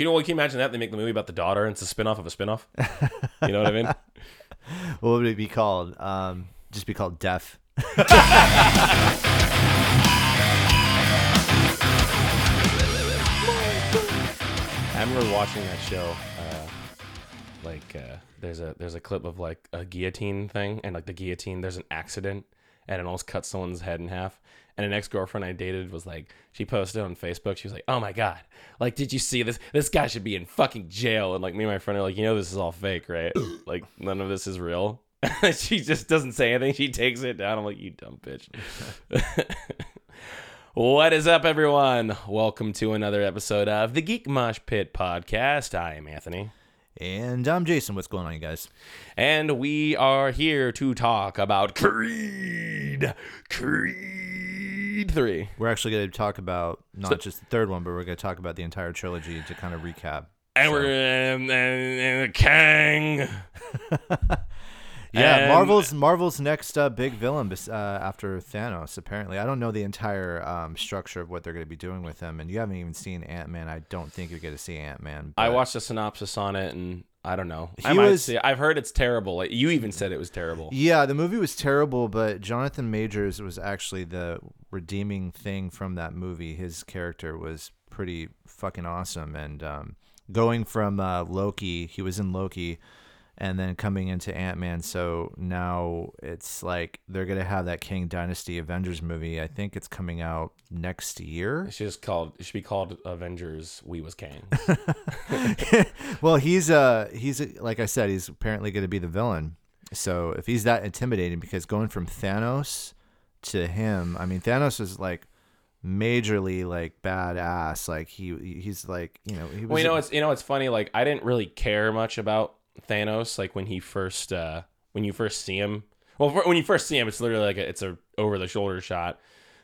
Can you, well, can you imagine that they make the movie about the daughter and it's a spin-off of a spin-off? You know what I mean? What would it be called? Um, just be called Deaf. I remember watching that show. Uh, like, uh, there's a there's a clip of like a guillotine thing, and like the guillotine, there's an accident, and it almost cuts someone's head in half. And an ex girlfriend I dated was like, she posted on Facebook. She was like, "Oh my god, like, did you see this? This guy should be in fucking jail." And like me and my friend are like, "You know, this is all fake, right? like, none of this is real." she just doesn't say anything. She takes it down. I'm like, "You dumb bitch." What is up, everyone? Welcome to another episode of the Geek Mosh Pit podcast. I am Anthony, And I'm Jason. What's going on, you guys? and we are here to talk about Creed. Creed 3. We're actually going to talk about not just the third one, but we're going to talk about the entire trilogy to kind of recap. And we're and, and, and Kang. Yeah, And- Marvel's Marvel's next uh, big villain bes- uh, after Thanos. Apparently, I don't know the entire um, structure of what they're going to be doing with him, and you haven't even seen Ant Man. I don't think you're going to see Ant Man. I watched a synopsis on it, and I don't know. I He might was- it. I've heard it's terrible. Like, you even said it was terrible. Yeah, the movie was terrible, but Jonathan Majors was actually the redeeming thing from that movie. His character was pretty fucking awesome, and um, going from uh, Loki, he was in Loki, and then coming into Ant Man. So now it's like they're gonna have that Kang Dynasty Avengers movie. I think it's coming out next year. It should just called. It should be called Avengers. We was Kang. well, he's uh he's like I said, he's apparently going to be the villain. So if he's that intimidating, because going from Thanos to him, I mean, Thanos is like majorly like badass. Like he he's like you know he was Well, you know, it's you know, it's funny. Like, I didn't really care much about Thanos. Like when he first, uh when you first see him. Well, when you first see him, it's literally like a, it's a over the shoulder shot.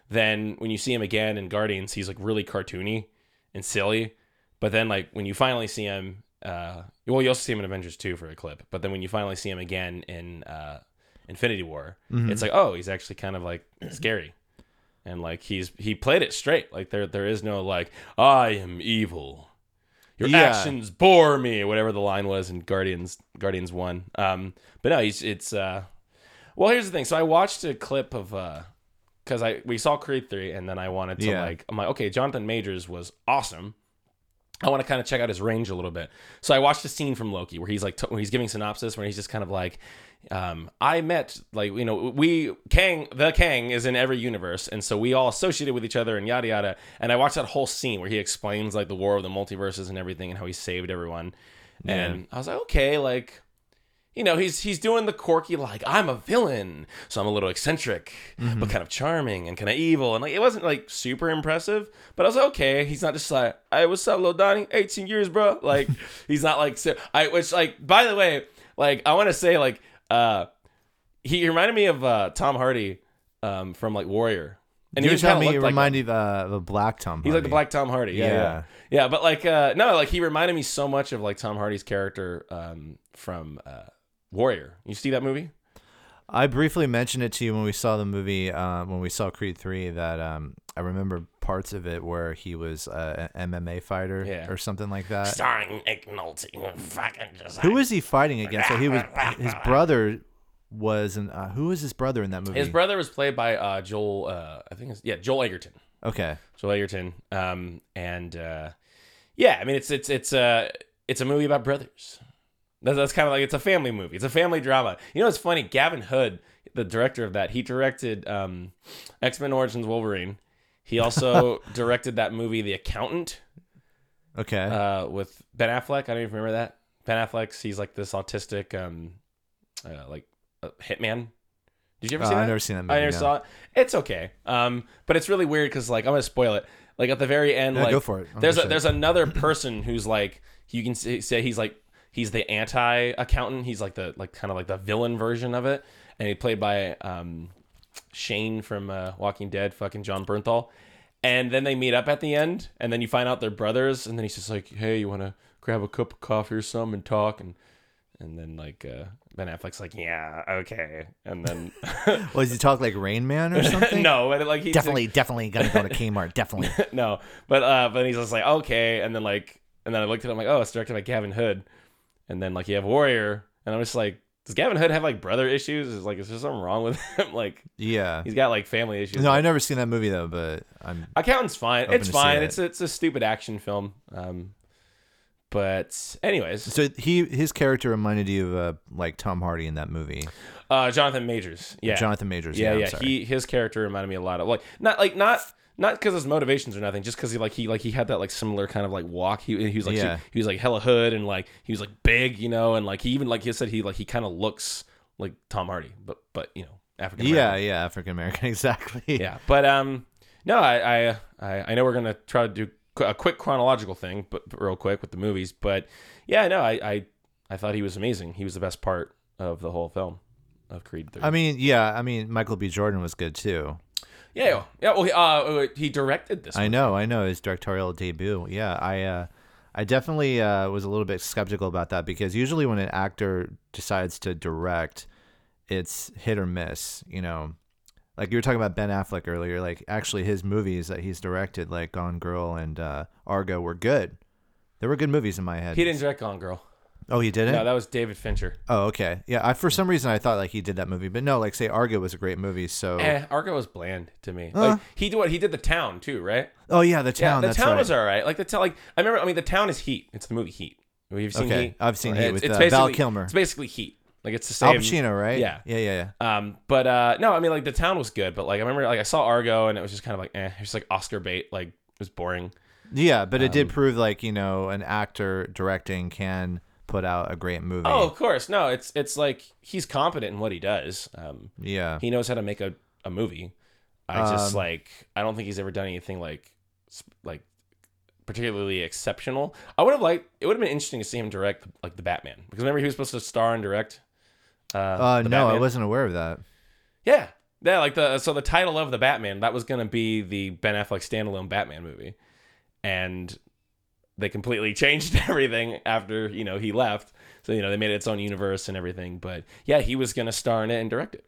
Then when you see him again in Guardians, he's like really cartoony and silly. But then like when you finally see him, uh, well, you also see him in Avengers two for a clip. But then when you finally see him again in uh, Infinity War, it's like oh, he's actually kind of like scary and like he's he played it straight like there there is no like i am evil your Yeah. actions bore me whatever the line was in guardians guardians 1 um but no he's it's uh well here's the thing so i watched a clip of uh because i we saw creed 3 and then i wanted to Yeah. like i'm like okay jonathan majors was awesome I want to kind of check out his range a little bit. So I watched a scene from Loki where he's like, t- where he's giving synopsis, where he's just kind of like, um, I met like you know we Kang the Kang is in every universe, and so we all associated with each other and yada yada. And I watched that whole scene where he explains like the war of the multiverses and everything and how he saved everyone. And I was like, okay, like you know, he's he's doing the quirky like I'm a villain, so I'm a little eccentric, but kind of charming and kind of evil, and like it wasn't like super impressive, but I was like, okay, he's not just like, hey, what's up, Lil Donnie, 18 years, bro. Like he's not like so. I which like by the way, like I want to say like uh he reminded me of uh Tom Hardy um from like Warrior, and you he were telling me it like reminded uh, of a black Tom. He's like the Black Tom Hardy. Yeah, yeah, Yeah. yeah. But like, uh, no, like he reminded me so much of like Tom Hardy's character um, from uh, Warrior. You see that movie? I briefly mentioned it to you when we saw the movie, uh, when we saw Creed 3, that um, I remember parts of it where he was uh, an MMA fighter Yeah. or something like that. Starring Nick Nolte. Fucking just Who was he fighting against? So he was his brother was an uh, who was his brother in that movie? His brother was played by uh, Joel. Uh, I think it's yeah, Joel Edgerton. Okay. Joel Edgerton. Um, and uh, yeah, I mean it's it's it's uh it's a movie about brothers. That's, that's kind of like it's a family movie. It's a family drama. You know, it's funny. Gavin Hood, the director of that, he directed um, X Men Origins Wolverine. He also directed that movie, The Accountant, Okay. uh, with Ben Affleck. I don't even remember that. Ben Affleck's he's like this autistic, um, uh, like uh, hitman. Did you ever Uh, see that? I've never seen that movie. I never no. saw it. It's okay. Um, but it's really weird because like I'm gonna spoil it. Like at the very end, Yeah, like go for it. I'm there's a, there's another person who's like you can say, say he's like he's the anti accountant. He's like the like kind of like the villain version of it, and he played by um Shane from uh, Walking Dead, fucking Jon Bernthal. And then they meet up at the end, and then you find out they're brothers, and then he's just like, "Hey, you want to grab a cup of coffee or something and talk?" And and then like uh, Ben Affleck's like, "Yeah, okay," and then Was he talk like Rain Man or something? no, but like he's Definitely, definitely gotta go to Kmart. Definitely. no, but uh, but he's just like okay, and then like and then I looked at him like, oh, it's directed by Gavin Hood, and then like you have Warrior, and I'm just like, does Gavin Hood have like brother issues? Is like, is there something wrong with him? like, Yeah. he's got like family issues. No, I've never seen that movie though, but I'm Accountant's fine. It's fine. It's a, it's a stupid action film. Um, but anyways, so he his character reminded you of uh, like Tom Hardy in that movie. uh, Jonathan Majors. Yeah, Jonathan Majors. Yeah, Yeah, yeah. He his character reminded me a lot of like not like not not because his motivations or nothing, just because he like he like he had that like similar kind of like walk. He, he was like Yeah. he was like hella hood and like he was like big, you know, and like he even like he said he like he kind of looks like Tom Hardy, but but you know African yeah, yeah, African American, exactly. yeah. But um, no, I I I, I know we're gonna try to do a quick chronological thing, but, but real quick with the movies. But yeah, no, I I I thought he was amazing. He was the best part of the whole film of Creed 3. I mean, yeah, I mean, Michael B. Jordan was good too. Yeah, yeah. Well, he, uh, he directed this. I one. know, I know his directorial debut. Yeah, I, uh, I definitely uh, was a little bit skeptical about that because usually when an actor decides to direct, it's hit or miss. You know, like you were talking about Ben Affleck earlier. Like actually, his movies that he's directed, like Gone Girl and uh, Argo, were good. There were good movies in my head. He didn't direct Gone Girl. Oh, he didn't. No, that was David Fincher. oh, okay. Yeah, I for some reason I thought like he did that movie, but no. Like say Argo was a great movie. So. Eh, Argo was bland to me. Huh? Like he did what he did the town too, right? Oh yeah, the town. yeah, the town right. was all right. Like the town, like I remember. I mean, the town is Heat. It's the movie Heat. We've seen Okay, Heat? I've seen Heat It's- with, it's uh, Val Kilmer. It's basically Heat. Like it's the same. Al Pacino, right? Yeah. Yeah, yeah, yeah. Um, but uh, no, I mean like the town was good, but like I remember like I saw Argo and it was just kind of like eh, it was like Oscar bait, like it was boring. Yeah, but it Um, did prove like you know an actor directing can put out a great movie. Oh, of course, no, it's it's like he's competent in what he does. Um, yeah, he knows how to make a, a movie. I just Um, like I don't think he's ever done anything like like particularly exceptional. I would have liked it would have been interesting to see him direct like the Batman because remember he was supposed to star and direct. Uh, uh, no, I wasn't aware of that. Yeah, yeah, like the so the title of the Batman that was gonna be the Ben Affleck standalone Batman movie, and they completely changed everything after you know he left. So you know they made it its own universe and everything. But yeah, he was gonna star in it and direct it.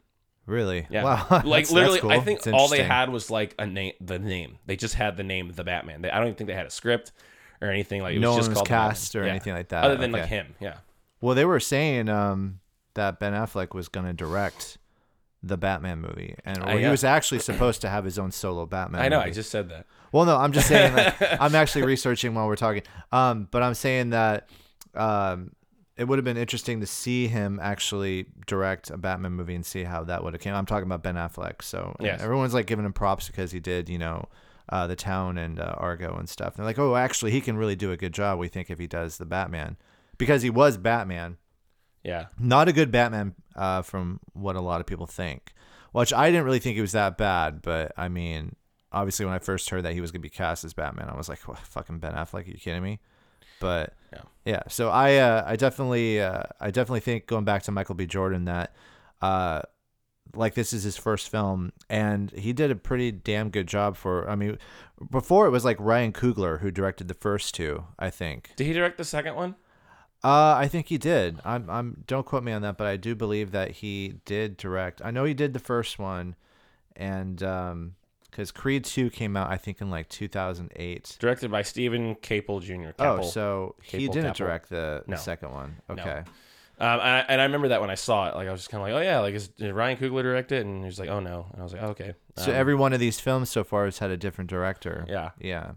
Really? Yeah, Wow. like That's- literally, that's cool. I think It's all they had was like a name, the name. They just had the name of the Batman. They, I don't even think they had a script or anything. Like it no was one just was called the Batman. cast or Yeah. anything like that. other than like him. Yeah. Well, they were saying um, that Ben Affleck was going to direct the Batman movie, and I, he was actually supposed to have his own solo Batman. I know. movie. I just said that. Well, no, I'm just saying. Like, I'm actually researching while we're talking. Um, but I'm saying that um, it would have been interesting to see him actually direct a Batman movie and see how that would have came. I'm talking about Ben Affleck. So Yes. everyone's like giving him props because he did, you know, uh, the town and uh, Argo and stuff. And they're like, oh, actually, he can really do a good job. We think if he does the Batman because he was Batman. Yeah. Not a good Batman, uh, from what a lot of people think. Which I didn't really think it was that bad, but I mean, obviously when I first heard that he was gonna be cast as Batman, I was like, what, "Fucking Ben Affleck? Are you kidding me?" But Yeah. yeah. So I, uh, I definitely, uh, I definitely think going back to Michael B. Jordan that, uh, like this is his first film, and he did a pretty damn good job for. I mean, before it was like Ryan Coogler who directed the first two, I think. Did he direct the second one? Uh, I think he did. I'm, I'm. Don't quote me on that, but I do believe that he did direct. I know he did the first one, and um, because Creed two came out, I think in like 2008. Directed by Steven Caple Jr. Oh, Caple. so he Caple, didn't Caple. direct the, the No. second one. Okay. Um, and, I, and I remember that when I saw it, like I was just kind of like, oh yeah, like is, did Ryan Coogler direct it? And he was like, oh no, and I was like, oh, okay. So Um, every one of these films so far has had a different director. yeah, Yeah.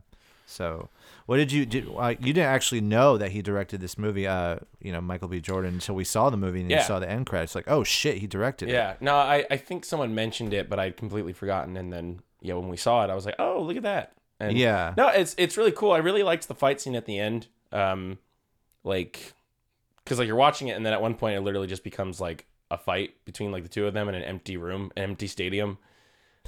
So, what did you did? Uh, you didn't actually know that he directed this movie. Uh, you know, Michael B. Jordan until we saw the movie and you saw the end credits. Like, oh shit, he directed it. yeah. No, I, I think someone mentioned it, but I'd completely forgotten. And then yeah, when we saw it, I was like, oh look at that. And Yeah. no, it's it's really cool. I really liked the fight scene at the end. Um, like, cause like you're watching it, and then at one point it literally just becomes like a fight between like the two of them in an empty room, an empty stadium.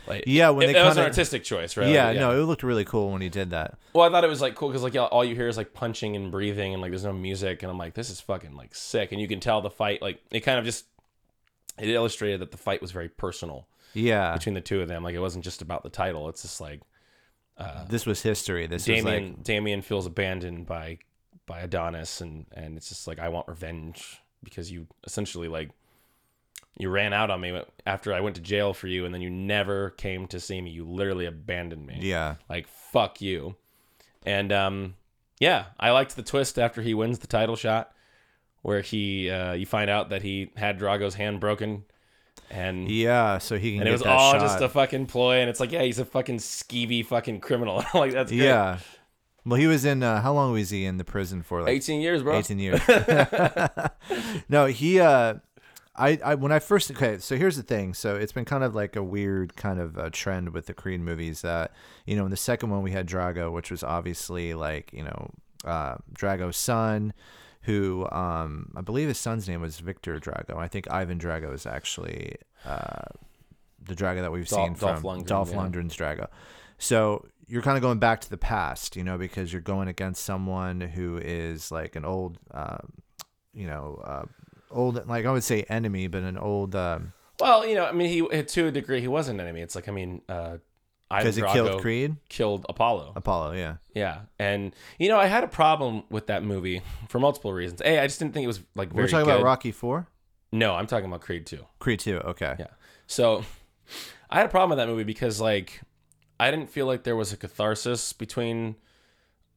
Like Yeah, when it, they it was an artistic choice, right? Yeah, Like, no, it looked really cool when he did that. Well, I thought it was like cool because like yeah, all you hear is like punching and breathing and like there's no music and I'm like this is fucking like sick and you can tell the fight like it kind of just it illustrated that the fight was very personal Yeah, between the two of them like it wasn't just about the title it's just like uh, this was history. This Damien like Damien feels abandoned by by Adonis and and it's just like I want revenge because you essentially like you ran out on me after I went to jail for you and then you never came to see me you literally abandoned me yeah, like fuck you and um Yeah, I liked the twist after he wins the title shot, where he uh, you find out that he had Drago's hand broken, and Yeah, so he can and get it was all shot. just a fucking ploy, and it's like, yeah, he's a fucking skeevy fucking criminal. like that's great. yeah. Well, he was in. Uh, how long was he in the prison for? Like eighteen years, bro. 18 years. no, he uh I, I when I first okay, so here's the thing. So it's been kind of like a weird kind of uh trend with the Korean movies that you know in the second one we had Drago, which was obviously like you know uh, Drago's son, who um I believe his son's name was Victor Drago. I think Ivan Drago is actually uh the Drago that we've Dol- seen Dolph from Lundgren, Dolph yeah. Lundgren's Drago. So you're kind of going back to the past, you know, because you're going against someone who is like an old, uh, you know, uh, old like I would say enemy, but an old um, Well, you know, I mean, he to a degree he was an enemy. It's like, I mean, uh, because he killed Creed, killed Apollo. Apollo. Yeah, Yeah, and you know, I had a problem with that movie for multiple reasons. A, I just didn't think it was like very we're talking good. about Rocky Four, No, I'm talking about Creed two. Creed Two. Okay, Yeah. So I had a problem with that movie because like I didn't feel like there was a catharsis between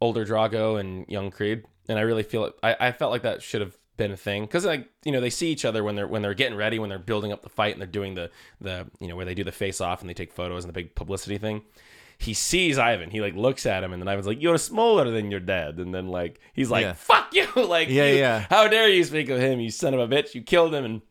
older Drago and young Creed, and I really feel it. I, I felt like that should have been a thing because like you know they see each other when they're when they're getting ready when they're building up the fight and they're doing the the you know where they do the face off and they take photos and the big publicity thing. He sees Ivan. He like looks at him, and then Ivan's like, "You're smaller than your dad." And then like he's like, Yeah. "Fuck you!" like, Yeah, you- yeah. How dare you speak of him? You son of a bitch! You killed him, and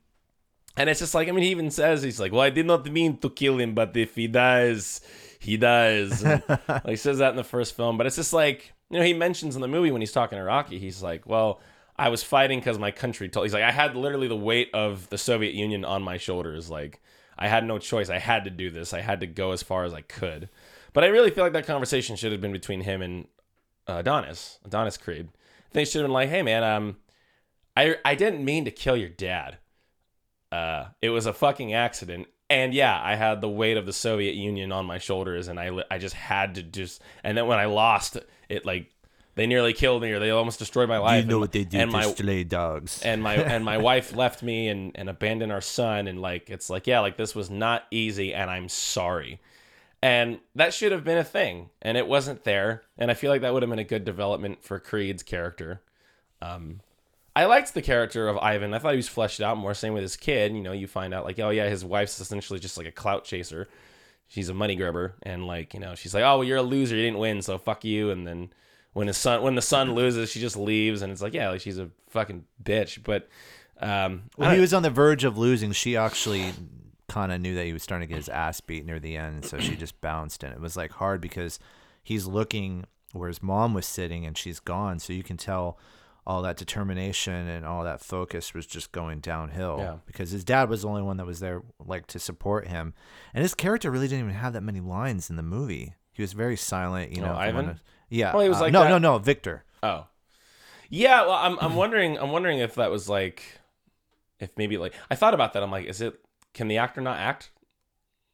and it's just like, I mean, he even says, he's like, well, I did not mean to kill him, but if he dies, he dies. And, like, he says that in the first film. But it's just like, you know, he mentions in the movie when he's talking to Rocky, he's like, well, I was fighting because my country told. He's like, I had literally the weight of the Soviet Union on my shoulders. Like, I had no choice. I had to do this. I had to go as far as I could. But I really feel like that conversation should have been between him and uh, Adonis, Adonis Creed. They should have been like, hey, man, um, I, I didn't mean to kill your dad. Uh, it was a fucking accident. And yeah, I had the weight of the Soviet Union on my shoulders, and I, I just had to just. And then when I lost, it like they nearly killed me, or they almost destroyed my life. You know and, and my stray dogs? and my and my wife left me and and abandoned our son, and like it's like yeah, like this was not easy, and I'm sorry. And that should have been a thing, and it wasn't there. And I feel like that would have been a good development for Creed's character. Um, I liked the character of Ivan. I thought he was fleshed out more. Same with his kid. You know, you find out like, oh yeah, his wife's essentially just like a clout chaser. She's a money grubber, and like you know, she's like, oh, well, you're a loser. You didn't win, so fuck you. And then when his son, when the son loses, she just leaves, and it's like, yeah, like she's a fucking bitch. But um, Well, he was on the verge of losing. She actually kind of knew that he was starting to get his ass beat near the end, so she just bounced, and it was like hard because he's looking where his mom was sitting, and she's gone. So you can tell all that determination and all that focus was just going downhill Yeah. because his dad was the only one that was there like to support him, and his character really didn't even have that many lines in the movie. He was very silent, you Oh, know. Ivan? Yeah. Well, was uh, like no, that- no, no, Victor. Oh, yeah. Well, I'm I'm wondering I'm wondering if that was like, if maybe like I thought about that. I'm like, is it can the actor not act?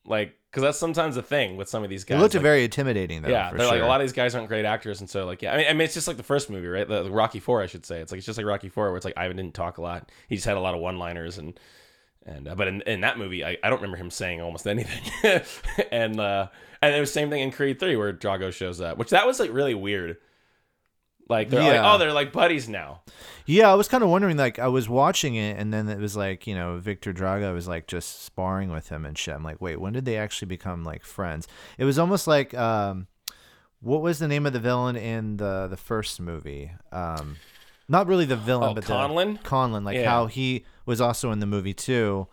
Like, because that's sometimes a thing with some of these He guys. looked like- very intimidating though. yeah, for they're like a lot of these guys aren't great actors, and so like yeah, I mean, I mean it's just like the first movie, right? The, the Rocky Four, I should say. It's like it's just like Rocky Four, where it's like Ivan didn't talk a lot. He just had a lot of one-liners, and and uh, but in, in that movie, I, I don't remember him saying almost anything. and uh and it was the same thing in Creed Three, where Drago shows up, which that was like really weird. Like they're Yeah. like, oh, they're like buddies now. Yeah, I was kind of wondering. Like, I was watching it, and then it was like, you know, Victor Drago was like just sparring with him and shit. I'm like, wait, when did they actually become like friends? It was almost like, um, what was the name of the villain in the the first movie? Um, not really the villain, Oh, but Conlan? The, Conlan, like Yeah. how he was also in the movie too.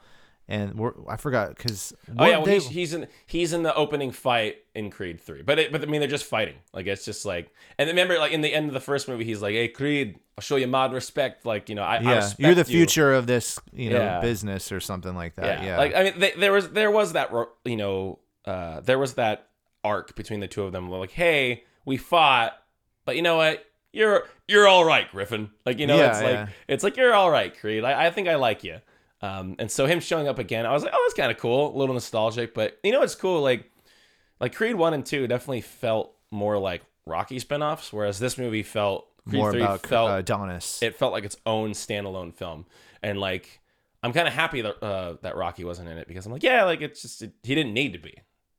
And we're, I forgot because Oh yeah, well, he's, he's in he's in the opening fight in Creed Three, but it, but I mean they're just fighting. Like it's just like, and remember like in the end of the first movie, he's like, "Hey Creed, I'll show you mad respect." Like you know, I, I yeah, respect you're the you. future of this, you know, Yeah. business or something like that. Yeah. Yeah, like I mean, they, there was there was that you know uh, there was that arc between the two of them. Like, hey, we fought, but you know what? You're you're all right, Griffin. Like you know, Yeah, it's like it's like you're all right, Creed. I, I think I like you. Um, and so him showing up again, I was like, oh, that's kind of cool, a little nostalgic. But you know, it's cool. Like like Creed one and two definitely felt more like Rocky spinoffs, whereas this movie felt Creed more three about felt uh, Adonis. it felt like its own standalone film and like i'm kind of happy that uh, that rocky wasn't in it because i'm like yeah like it's just it, he didn't need to be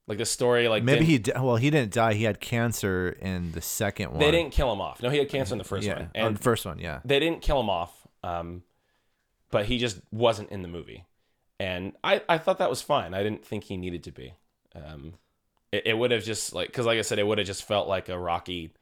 Like the story, like Maybe he di- well he didn't die. He had cancer in the second one. they didn't kill him off. No, he had cancer in the first yeah, one, on and the first one, yeah. they didn't kill him off. Um, but he just wasn't in the movie, and I I thought that was fine. I didn't think he needed to be. Um, it, it would have just like because like I said, it would have just felt like a Rocky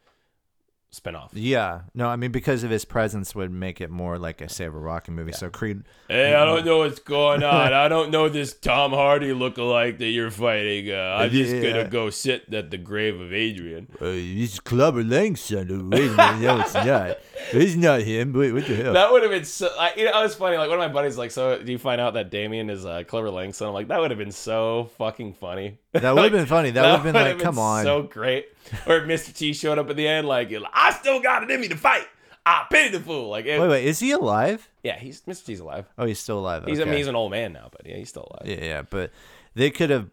spinoff. Yeah, no, I mean because of his presence would make it more like a Save a Rocky movie. So Creed, Hey, I don't know what's going on. I don't know this Tom Hardy lookalike that you're fighting. Uh, I'm just Yeah. gonna go sit at the grave of Adrian. uh, this is Clubber Langston. Wait a minute, no, it's not. It's not him. Wait, what the hell? That would have been so. I, you know, it was funny. Like one of my buddies, like, so do you find out that Damien is uh, Clever Langston? I'm like, that would have been so fucking funny. That would have been funny. That would have been like, come on. so great. Or if Mr. T showed up at the end, like, like, I still got it in me to fight. I pity the fool. Like, it, wait, wait, is he alive? yeah, he's Mr. T's alive. Oh, he's still alive. He's I mean, he's an old man now, but yeah, he's still alive. Yeah, yeah, but they could have.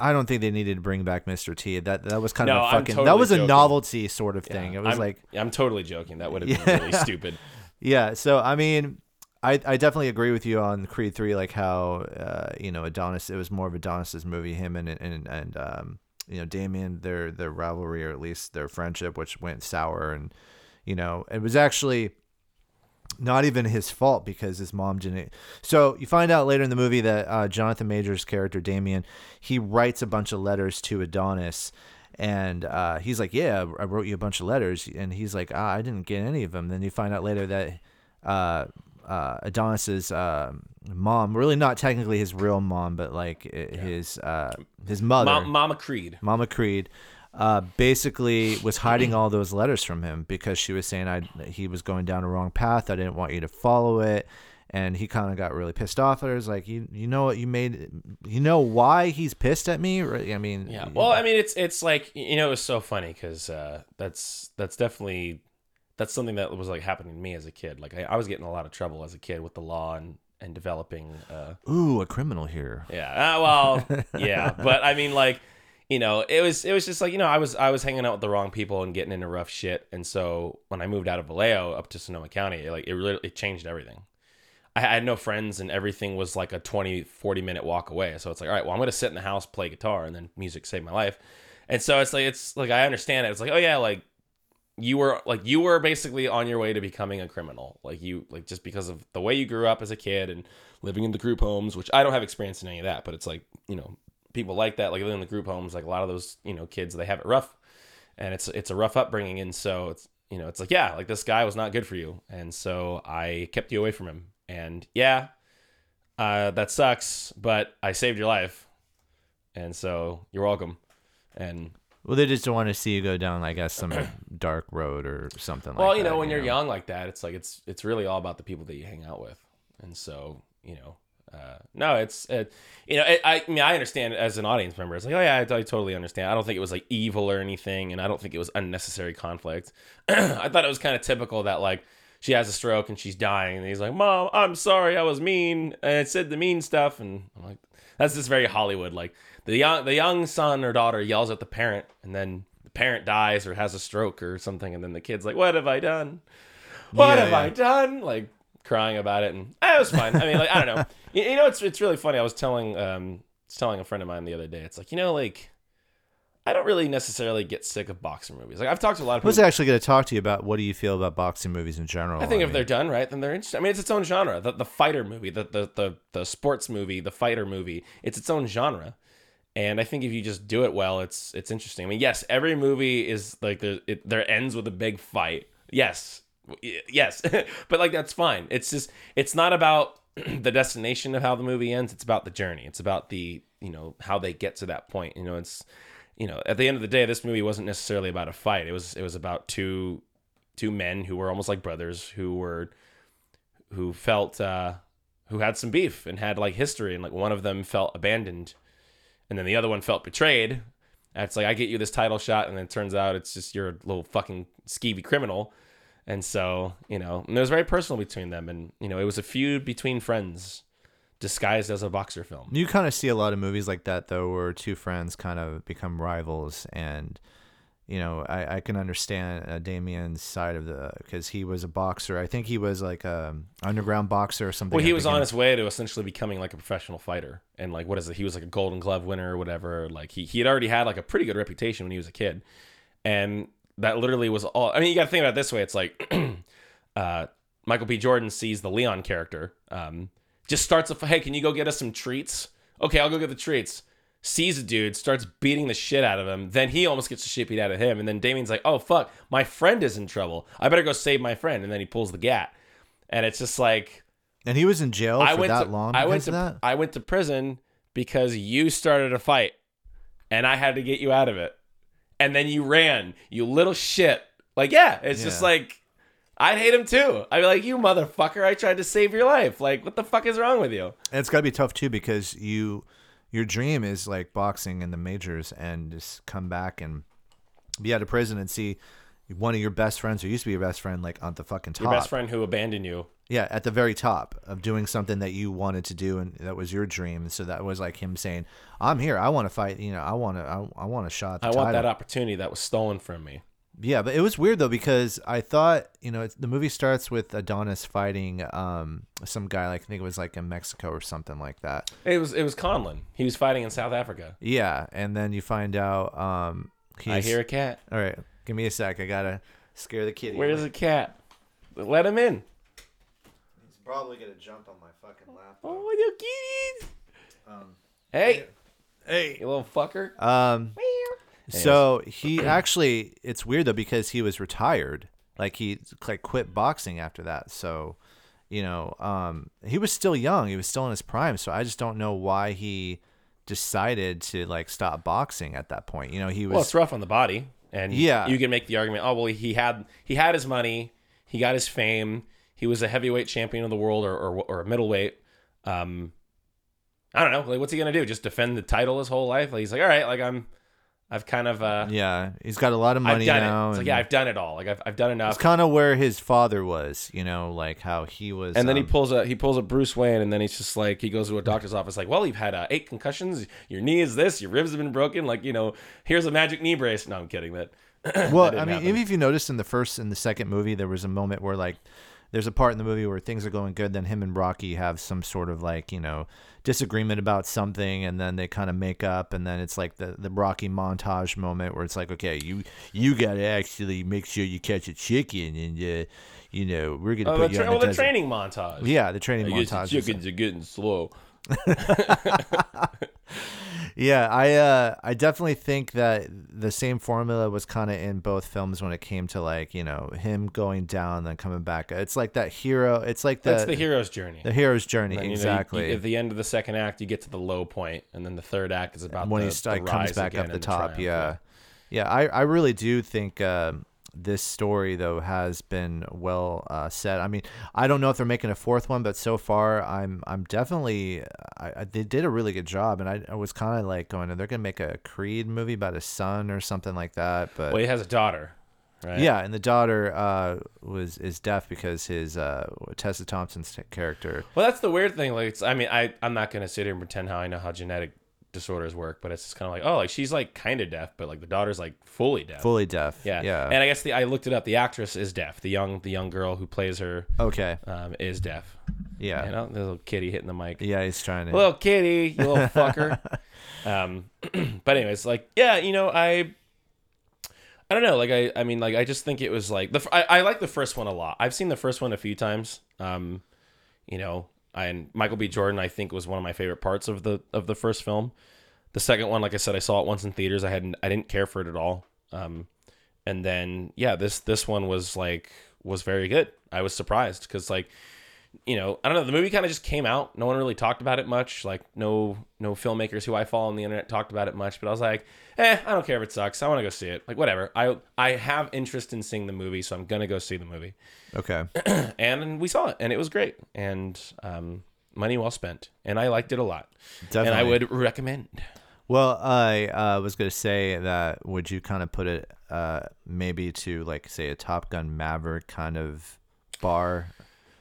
I don't think they needed to bring back Mr. T. That that was kind No, of a fucking. totally that was a novelty sort of thing. it was I'm, like, I'm totally joking. That would have been Yeah. really stupid. yeah. So I mean, I I definitely agree with you on Creed three. Like how uh, you know Adonis. It was more of Adonis's movie. Him and and and um, you know Damien. Their their rivalry or at least their friendship, which went sour, and you know it was actually not even his fault because his mom didn't. So you find out later in the movie that uh, Jonathan Majors' character Damien, he writes a bunch of letters to Adonis, and uh, he's like, "Yeah, I wrote you a bunch of letters," and he's like, ah, "I didn't get any of them." Then you find out later that uh, uh, Adonis's uh, mom, really not technically his real mom, but like i- his uh, his mother, Ma- Mama Creed. Mama Creed, uh, basically was hiding all those letters from him because she was saying I he was going down a wrong path. I didn't want you to follow it, and he kind of got really pissed off at her. It's like you you know what you made you know why he's pissed at me. Right? I mean, Yeah. Well, I mean, it's it's like you know, it was so funny because uh, that's that's definitely that's something that was like happening to me as a kid. Like I, I was getting a lot of trouble as a kid with the law and and developing. Uh, ooh, a criminal here. yeah. Uh, well, yeah. But I mean, like you know, it was it was just like you know, I was I was hanging out with the wrong people and getting into rough shit. And so when I moved out of Vallejo up to Sonoma County, it, like it really it changed everything. I had no friends and everything was like a 20 40 minute walk away so it's like all right well i'm gonna sit in the house play guitar and then music saved my life and so it's like it's like i understand it it's like oh yeah like you were like you were basically on your way to becoming a criminal. Like you like just because of the way you grew up as a kid and living in the group homes which i don't have experience in any of that but it's like you know people like that like living in the group homes like a lot of those you know kids they have it rough. And it's it's a rough upbringing. And so it's you know it's like yeah like this guy was not good for you. And so i kept you away from him. And yeah uh, that sucks but i saved your life. And so you're welcome. And Well, they just don't want to see you go down, I guess, some dark road or something like that. well that. you know when you're young like that it's like it's it's really all about the people that you hang out with and so you know uh, no it's it, you know it, I, I mean i understand as an audience member it's like oh yeah I, I totally understand i don't think it was like evil or anything and i don't think it was unnecessary conflict i thought it was kind of typical that like she has a stroke and she's dying and he's like mom i'm sorry i was mean and I said the mean stuff and i'm like that's just very hollywood like the young the young son or daughter yells at the parent and then the parent dies or has a stroke or something and then the kid's like what have i done? What Yeah, have yeah. i done? Like crying about it and eh, it was fine. I mean like i don't know. You, you know it's it's really funny. I was telling um I was telling a friend of mine the other day. It's like you know like i don't really necessarily get sick of boxing movies like i've talked to a lot of I people was actually going to talk to you about what do you feel about boxing movies in general. I think if mean, they're done right, then they're interesting. I mean, it's its own genre. The, the fighter movie, the, the the the sports movie, the fighter movie, it's its own genre. And I think if you just do it well, it's it's interesting. I mean, yes, every movie is like the it there ends with a big fight. Yes, yes, but like that's fine. It's just it's not about the destination of how the movie ends. It's about the journey. It's about the you know how they get to that point. You know, it's you know at the end of the day, this movie wasn't necessarily about a fight. It was it was about two two men who were almost like brothers who were who felt uh who had some beef and had like history and like one of them felt abandoned and then the other one felt betrayed. And it's like i get you this title shot and then it turns out it's just you're a little fucking skeevy criminal. And so you know and it was very personal between them and you know it was a feud between friends disguised as a boxer film You kind of see a lot of movies like that though, where two friends kind of become rivals, and you know, I, I can understand uh, Damien's side of the because he was a boxer. I think he was like a underground boxer or something. Well, he was on his way to essentially becoming like a professional fighter, and like what is it? He was like a Golden Glove winner or whatever. Like he he had already had like a pretty good reputation when he was a kid, and that literally was all. I mean, you got to think about it this way. It's like uh, Michael B. Jordan sees the Leon character, um, just starts a hey, can you go get us some treats? Okay, I'll go get the treats. Sees a dude, starts beating the shit out of him. Then he almost gets the shit beat out of him. And then Damien's like, oh, fuck, my friend is in trouble. I better go save my friend. And then he pulls the gat. And it's just like, and he was in jail I for went that to, long. I went to that. I went to prison because you started a fight and I had to get you out of it. And then you ran, you little shit. Like, yeah, it's just like I'd hate him too. I'd be like, you motherfucker, I tried to save your life. Like, what the fuck is wrong with you? And it's got to be tough too because you your dream is like boxing in the majors and just come back and be out of prison and see one of your best friends who used to be your best friend like on the fucking top. Your best friend who abandoned you. Yeah, at the very top of doing something that you wanted to do and that was your dream. And so that was like him saying, "I'm here. I want to fight. You know, I want to. I, I want a shot." I want that opportunity that was stolen from me. Yeah, but it was weird though because I thought you know it's, the movie starts with Adonis fighting um some guy like I think it was like in Mexico or something like that. It was it was Conlan. He was fighting in South Africa. Yeah, and then you find out um he's I hear a cat. All right, give me a sec. I gotta scare the kitty. Where's the cat? Let him in. He's probably gonna jump on my fucking lap. Oh, you kitties. Um, Hey, hey. you little fucker. Um. So he actually, it's weird though because he was retired. Like he like quit boxing after that. So, you know, um, he was still young. He was still in his prime. So I just don't know why he decided to like stop boxing at that point. You know, he was. Well, it's rough on the body, and Yeah. you can make the argument. Oh well, he had he had his money, he got his fame, he was a heavyweight champion of the world or or, or a middleweight. Um, I don't know. Like, what's he gonna do? Just defend the title his whole life? Like, he's like, all right, like I'm, I've kind of uh, yeah, he's got a lot of I've money done now. it. It's like, yeah, I've done it all. Like, I've I've done enough. it's kind of where his father was. You know, like how he was. and then he um, pulls a he pulls a Bruce Wayne, and then he's just like he goes to a doctor's office, like, well, you've had uh, eight concussions, your knee is this, your ribs have been broken, like you know, here's a magic knee brace. No, I'm kidding. That well, didn't I mean, happen. even if you noticed in the first and the second movie, there was a moment where like there's a part in the movie where things are going good, then him and Rocky have some sort of like you know disagreement about something, and then they kind of make up, and then it's like the the Rocky montage moment where it's like, okay, you you got to actually make sure you catch a chicken, and uh, you know we're gonna oh, put the, you tra- on well, the, the training montage. Yeah, the training I the montage. is- chickens are getting slow. Yeah, I uh, I definitely think that the same formula was kind of in both films when it came to like you know him going down and then coming back. It's like that hero. It's like the That's the hero's journey. the hero's journey And, you know, you- exactly. you- at the end of the second act, you get to the low point, and then the third act is about when the, he st- comes back up the and top, triumph, yeah, yeah. I I really do think. um this story though has been well uh, set. I mean, I don't know if they're making a fourth one, but so far I'm I'm definitely I, I they did a really good job, and I, I was kind of like going, they're gonna make a Creed movie about his son or something like that. But Well, he has a daughter, right? Yeah, and the daughter uh, was is deaf because his uh, Tessa Thompson's character. Well, that's the weird thing. Like, it's, I mean, I I'm not gonna sit here and pretend how I know how genetic disorders work, but it's just kind of like, oh, like she's like kind of deaf, but like the daughter's like fully deaf. Fully deaf. yeah, Yeah. And I guess the I looked it up. The actress is deaf. The young the young girl who plays her okay. um, is deaf. Yeah. You know, the little kitty hitting the mic. Yeah, he's trying to. little kitty, you little fucker. um, but anyways, like, yeah, you know, I, I don't know, like, I, I mean, like, I just think it was like the, f- I, I like the first one a lot. I've seen the first one a few times. Um, you know, and Michael B. Jordan, I think, was one of my favorite parts of the of the first film. The second one, like I said, I saw it once in theaters. I hadn't, I didn't care for it at all. Um, and then yeah, this this one was like was very good. I was surprised because like you know, I don't know. The movie kind of just came out. No one really talked about it much. Like no no filmmakers who I follow on the internet talked about it much. But I was like, eh, I don't care if it sucks. I want to go see it. Like whatever. I I have interest in seeing the movie, so I'm gonna go see the movie. okay. And we saw it, and it was great. And um, money well spent, and I liked it a lot. Definitely. And I would recommend. Well, I uh, was gonna say that. Would you kind of put it uh, maybe to like say a Top Gun Maverick kind of bar?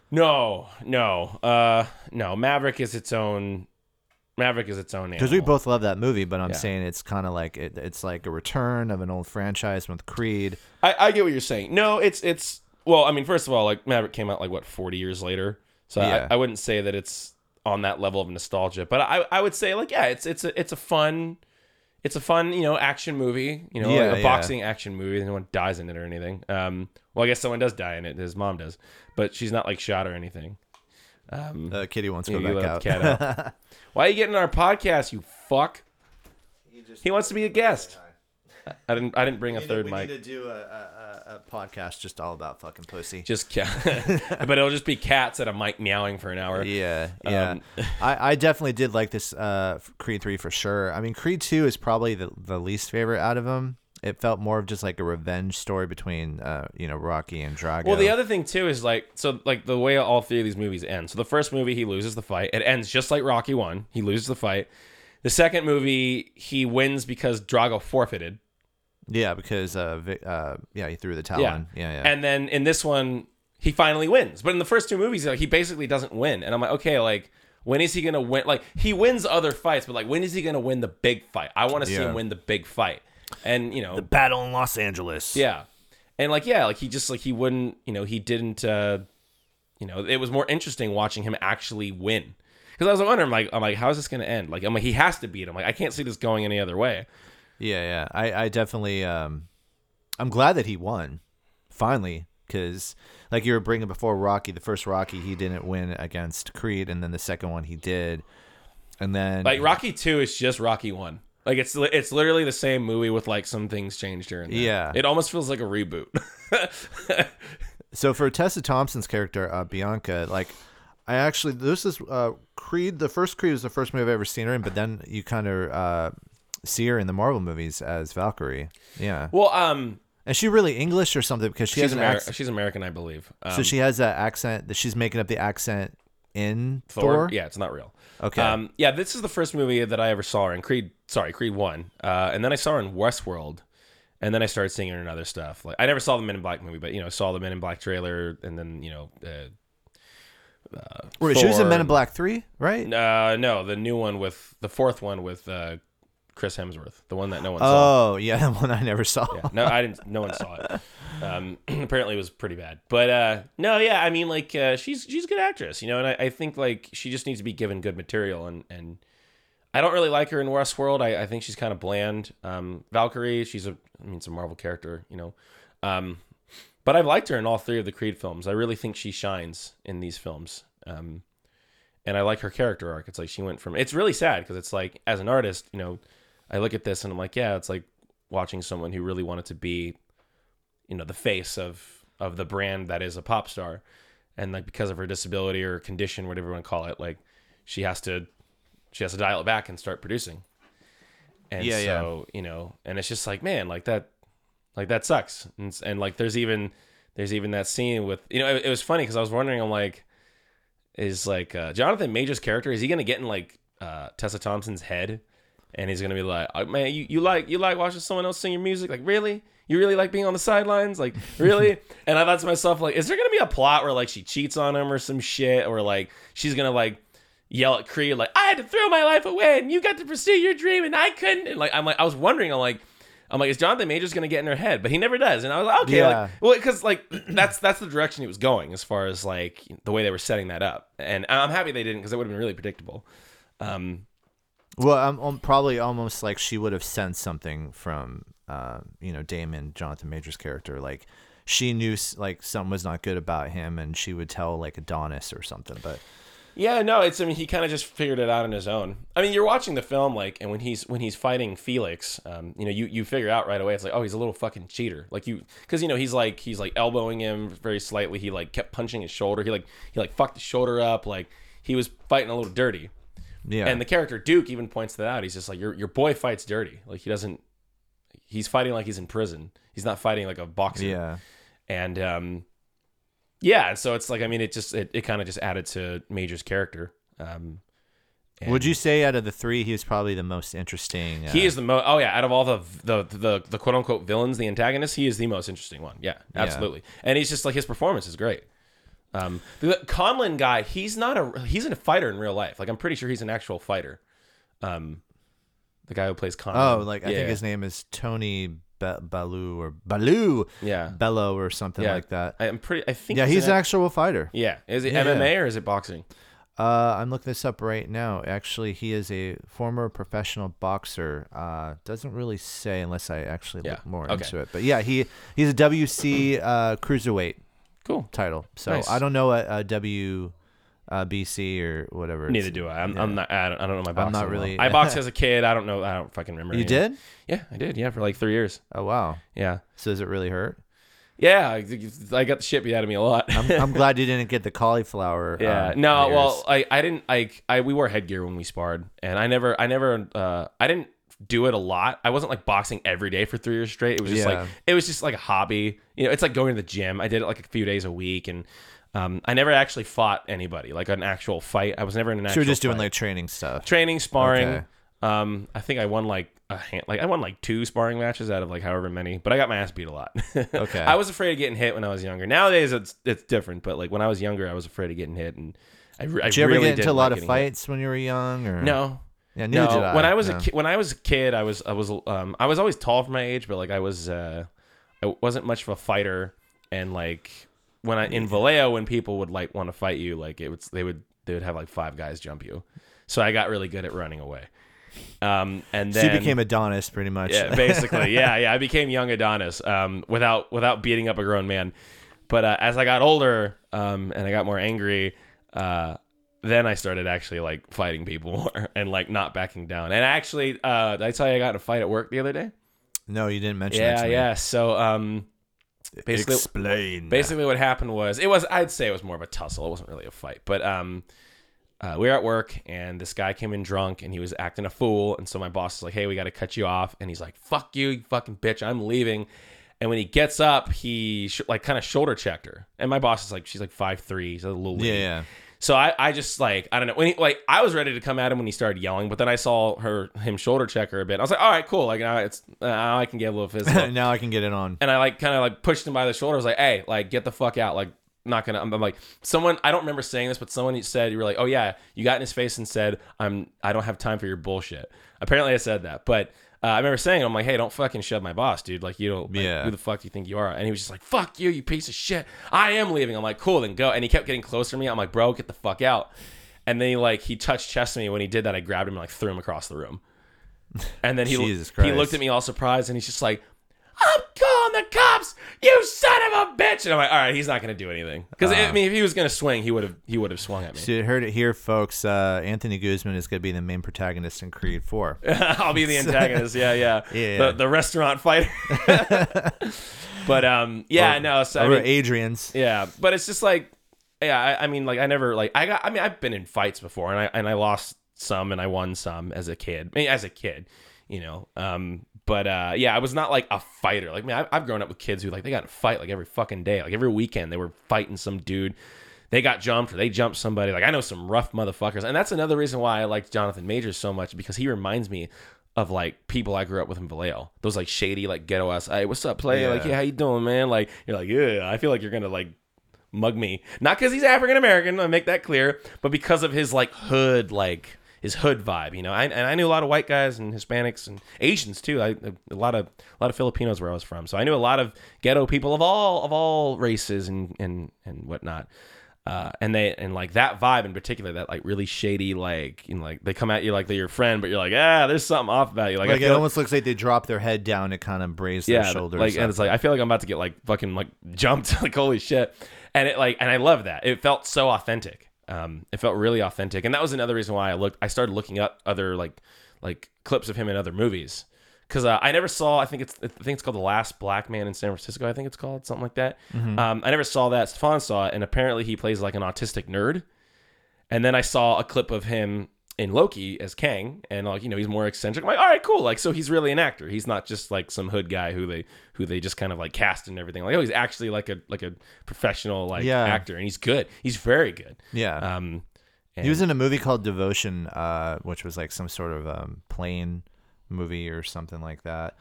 No, no, uh, no. Maverick is its own Maverick is its own name. Because we both love that movie, but I'm Yeah. saying it's kind of like it, it's like a return of an old franchise with Creed. I, I get what you're saying. No, it's it's well, I mean, first of all, like Maverick came out like what 40 years later, so Yeah. I, I wouldn't say that it's on that level of nostalgia, but I I would say like yeah, it's it's a it's a fun. It's a fun, you know, action movie. You know, Yeah, a yeah. boxing action movie. No one dies in it or anything. Um, well, I guess someone does die in it. His mom does, but she's not like shot or anything. Um, Uh, Kitty wants to go back out. cat out. Why are you getting on our podcast, you fuck? He just He wants to be a guest. I didn't. I didn't bring a third we mic. need to do a, a, a podcast just all about fucking pussy. Just cat, but it'll just be cats at a mic meowing for an hour. Yeah, yeah. Um, I, I definitely did like this uh, Creed three for sure. I mean, Creed two is probably the, the least favorite out of them. It felt more of just like a revenge story between uh, you know Rocky and Drago. Well, the other thing too is like so like the way all three of these movies end. So the first movie he loses the fight. It ends just like Rocky one. He loses the fight. The second movie he wins because Drago forfeited. yeah, because uh, uh, yeah, he threw the towel Yeah. in. Yeah, yeah. And then in this one he finally wins. But in the first two movies like, he basically doesn't win. And I'm like, okay, like when is he gonna win? Like he wins other fights, but like when is he gonna win the big fight? I want to see Yeah. him win the big fight. And you know, the battle in Los Angeles. Yeah. And like yeah, like he just like he wouldn't, you know, he didn't uh you know, it was more interesting watching him actually win. Cuz I was wondering like I'm like how is this going to end? Like I'm like he has to beat him. Like I can't see this going any other way. Yeah, yeah. I, I definitely, um, I'm glad that he won, finally, because like you were bringing before Rocky, the first Rocky he didn't win against Creed, and then the second one he did, and then Like Rocky 2 is just Rocky 1. Like it's it's literally the same movie with like some things changed here and there. Yeah. It almost feels like a reboot. so for Tessa Thompson's character uh, Bianca, like I actually this is uh, Creed. The first Creed was the first movie I've ever seen her in, but then you kind of uh, see her in the Marvel movies as Valkyrie. Yeah, well, um is she really English or something? Because she she's has an Ameri- accent. she's American, I believe. Um, So she has that accent that she's making up the accent in Thor. Thor? Yeah, it's not real. Okay. Um, yeah, this is the first movie that I ever saw her in. Creed, sorry, Creed One, uh, and then I saw her in Westworld, and then I started seeing her in other stuff. Like I never saw the Men in Black movie, but you know, saw the Men in Black trailer, and then you know, uh, Wait, she was in Men in Black Three, right? uh, no, the new one with the fourth one with uh, Chris Hemsworth, the one that no one saw. Oh, yeah, the one I never saw. Yeah, no, I didn't. No one saw it. Um, apparently, it was pretty bad. But uh, no, yeah, I mean, like uh, she's she's a good actress, you know, and I, I think like she just needs to be given good material, and and I don't really like her in Westworld. I, I think she's kind of bland. Um, Valkyrie, she's a I mean, it's a Marvel character, you know. Um, but I've liked her in all three of the Creed films. I really think she shines in these films. Um, and I like her character arc. It's like she went from. It's really sad because it's like as an artist, you know, I look at this and I'm like, yeah, it's like watching someone who really wanted to be, you know, the face of of the brand that is a pop star, and like because of her disability or condition, whatever you want to call it, like she has to she has to dial it back and start producing. And Yeah, yeah. so you know, and it's just like man, like that, like that sucks. And, and like there's even there's even that scene with you know it, it was funny because I was wondering I'm like is like uh, Jonathan Major's character is he gonna get in like uh, Tessa Thompson's head and he's gonna be like oh, man you, you like you like watching someone else sing your music like really you really like being on the sidelines like really and I thought to myself like is there gonna be a plot where like she cheats on him or some shit or like she's gonna like yell at Creed like I had to throw my life away and you got to pursue your dream and I couldn't and like I'm like I was wondering I'm like I'm like is Jonathan Majors gonna get in her head but he never does and I was like okay Yeah. like well because like that's that's the direction he was going as far as like the way they were setting that up and I'm happy they didn't because it would have been really predictable um Well, I'm, I'm probably almost like she would have sensed something from, uh, you know, Damon Jonathan Major's character. Like she knew like something was not good about him, and she would tell like Adonis or something. But Yeah, no, it's I mean he kind of just figured it out on his own. I mean, you're watching the film like, and when he's when he's fighting Felix, um, you know, you you figure out right away. It's like, oh, he's a little fucking cheater. Like you, because you know he's like he's like elbowing him very slightly. He like kept punching his shoulder. He like he like fucked his shoulder up. Like he was fighting a little dirty. yeah, And the character Duke even points that out. He's just like, your your boy fights dirty. Like he doesn't. He's fighting like he's in prison. He's not fighting like a boxer yeah, and um yeah so it's like i mean it just it, it kind of just added to major's character um and would you say out of the three, he was probably the most interesting? Uh, he is the most oh yeah out of all the the the, the quote unquote villains the antagonists he is the most interesting one. Yeah absolutely. And he's just like his performance is great. Um the conlan guy he's not a he's a fighter in real life. Like i'm pretty sure he's an actual fighter. Um, the guy who plays Connor. Oh, like I Yeah, think his name is Tony Be- Baloo or Baloo yeah. Bello or something Yeah. like that. I'm pretty. I think. Yeah, he's an actual fighter. Yeah, is it Yeah, MMA or is it boxing? Uh, I'm looking this up right now. Actually, he is a former professional boxer. Uh, doesn't really say unless I actually Yeah, look more okay. into it. But yeah, he he's a WC uh, cruiserweight Cool. title. So Nice. I don't know a, a W uh, BC or whatever. Neither do I. I'm, yeah. I'm not. I don't, I don't know my boxing. not well. really- I boxed as a kid. I don't know. I don't fucking remember. You did? Yeah, I did. Yeah, for like three years. Oh wow. Yeah. So does it really hurt? Yeah, I, got the shit beat out of me a lot. I'm, I'm glad you didn't get the cauliflower. Yeah. um, no, ears. well, I, I didn't like I we wore headgear when we sparred and I never I never uh I didn't do it a lot. I wasn't like boxing every day for 3 years straight. It was just Yeah. like it was just like a hobby. You know, it's like going to the gym. I did it like a few days a week and um I never actually fought anybody, like an actual fight. I was never in an so actual you're just doing fight. like training stuff. training, sparring. Okay. Um I think I won like a hand, like I won like two sparring matches out of like however many, but I got my ass beat a lot. Okay. I was afraid of getting hit when I was younger. Nowadays it's it's different, but like when I was younger, I was afraid of getting hit, and I, I Did you ever really get into a lot like of getting hit. fights when you were young? Or No, Yeah, no. did I. When I was no. a kid, when I was a kid, I was I was um I was always tall for my age, but like I was uh I wasn't much of a fighter, and like when I in Vallejo, when people would like want to fight you, like it was they would they would have like five guys jump you, so I got really good at running away. Um, and So then you became Adonis pretty much. yeah, basically, yeah, yeah. I became young Adonis um, without without beating up a grown man. But uh, as I got older um, and I got more angry, uh, then I started actually like fighting people more and like not backing down. And actually, uh, did I tell you I got in a fight at work the other day? no, you didn't mention that Yeah, me. yeah. So um, basically, Explain. basically what happened was it was I'd say it was more of a tussle. It wasn't really a fight, but um, uh, we were at work and this guy came in drunk and he was acting a fool. And so my boss is like, "Hey, we got to cut you off." And he's like, "Fuck you, you fucking bitch! I'm leaving." And when he gets up, he sh- like kind of shoulder checked her. And my boss is like, she's like five three, she's a little Yeah, yeah. So I, I just like I don't know when he, like I was ready to come at him when he started yelling, but then I saw her him shoulder check her a bit. I was like, all right, cool. Like now it's uh, now I can get a little physical now I can get it on. and I like kind of like pushed him by the shoulder. I was like, "Hey, like get the fuck out!" Like not gonna. I'm, I'm like someone. I don't remember saying this, but someone said you were like, "Oh yeah," you got in his face and said, "I'm. I don't have time for your bullshit." Apparently, I said that, but. Uh, I remember saying, "I'm like, hey, don't fucking shove my boss, dude. Like, you don't. Like, Yeah. Who the fuck do you think you are?" And he was just like, "Fuck you, you piece of shit. I am leaving." I'm like, "Cool, then go." And he kept getting closer to me. I'm like, "Bro, get the fuck out." And then he like he touched chest to me. When he did that, I grabbed him and like threw him across the room. And then he he looked at me all surprised, and he's just like, I'm calling the cops, you son of a bitch. And I'm like, all right, he's not gonna do anything because I mean, if he was gonna swing, he would have he would have swung at me. So you heard it here, folks. Uh, Anthony Guzman is going to be the main protagonist in Creed 4. I'll be the antagonist. Yeah, yeah, Yeah. The, the restaurant fighter. but um, yeah, no. So I mean, Adrian's. yeah, but it's just like, yeah, I, I mean, like I never like I got. I mean, I've been in fights before, and I and I lost some, and I won some as a kid. I mean, as a kid, you know. Um, but uh, yeah, I was not like a fighter. Like, man, I've, I've grown up with kids who like they got in a fight like every fucking day, like every weekend they were fighting some dude. They got jumped or they jumped somebody. Like I know some rough motherfuckers, and that's another reason why I like Jonathan Majors so much because he reminds me of like people I grew up with in Vallejo. Those like shady, like ghetto ass. Hey, what's up, play? Like, Yeah. yeah, how you doing, man? Like, you're like, yeah. I feel like you're gonna like mug me, not because he's African American. I make that clear, but because of his like hood, like his hood vibe. You know, I, and I knew a lot of white guys and Hispanics and Asians too. I a lot of a lot of Filipinos where I was from, so I knew a lot of ghetto people of all of all races and and and whatnot. Uh, and they and like that vibe in particular, that like really shady, like you know, like they come at you like they're your friend, but you're like, ah, there's something off about you. Like, Like it almost looks like they drop their head down to kind of brace yeah, their shoulders. like and it's like I feel like I'm about to get like fucking like jumped, like holy shit, and it like and I love that. It felt so authentic. Um, it felt really authentic, and that was another reason why I looked. I started looking up other like like clips of him in other movies because uh, I never saw. I think it's I think it's called The Last Black Man in San Francisco. I think it's called something like that. Mm-hmm. Um, I never saw that. Stefan saw it, and apparently he plays like an autistic nerd. And then I saw a clip of him in Loki as Kang, and like you know he's more eccentric. I'm like, all right, cool. Like so he's really an actor. He's not just like some hood guy who they who they just kind of like cast and everything. Like oh, he's actually like a like a professional like Yeah. actor, and he's good. He's very good. yeah. Um, he was in a movie called Devotion, uh, which was like some sort of um, plane movie or something like that.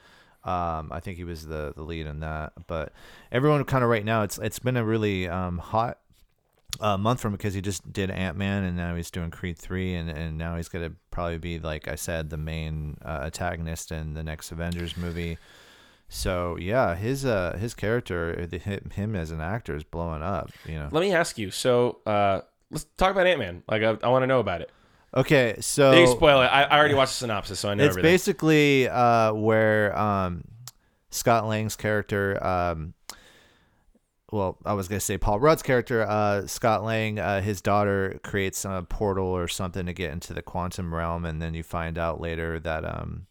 Um, I think he was the, the lead in that. But everyone kind of right now, it's it's been a really um, hot a month from because he just did Ant Man and now he's doing Creed three and, and now he's gonna probably be like I said the main uh, antagonist in the next Avengers movie. So yeah, his uh his character, the, him as an actor is blowing up. You know. Let me ask you. So uh, let's talk about Ant Man. Like I, I want to know about it. Okay, so They spoil it. I, I already watched the synopsis, so I know it's everything. basically uh, where um, Scott Lang's character, um, well, I was gonna say Paul Rudd's character, uh, Scott Lang, uh, his daughter creates a portal or something to get into the quantum realm, and then you find out later that um,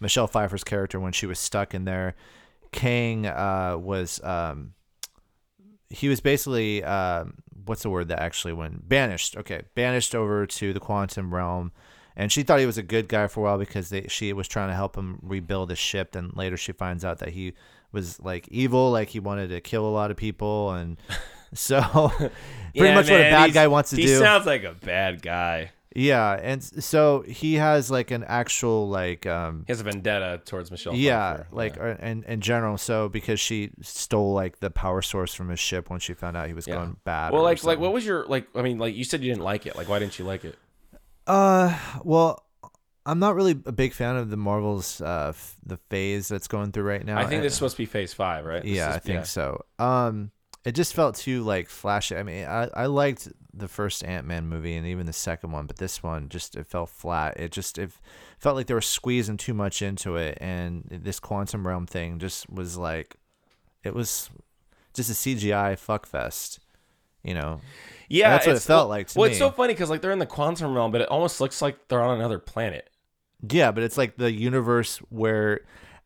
Michelle Pfeiffer's character, when she was stuck in there, Kang uh, was um, he was basically um, what's the word that actually went banished. Okay, banished over to the quantum realm, and she thought he was a good guy for a while because they, she was trying to help him rebuild his ship. And later she finds out that he was like evil, like he wanted to kill a lot of people, and so pretty Yeah, much what a bad guy wants to he do. He sounds like a bad guy. yeah, and so he has like an actual like um He has a vendetta towards Michelle. yeah, Pfeiffer. like uh in in general. So because she stole like the power source from his ship when she found out he was Yeah. going bad. Well, like, like, what was your like? I mean, like, you said you didn't like it. Like, why didn't you like it? Uh, well, I'm not really a big fan of the Marvels uh f- the phase that's going through right now. I think Uh, this is supposed to be Phase Five, right? This yeah, is- I think so. Um, it just felt too like flashy. I mean, I I liked the first Ant Man movie and even the second one, but this one just it felt flat. It just it felt like they were squeezing too much into it, and this quantum realm thing just was like, it was just a CGI fuckfest. You know, Yeah, That's what it felt like well, me. it's so funny because like they're in the quantum realm, but it almost looks like they're on another planet. Yeah, but it's like the universe where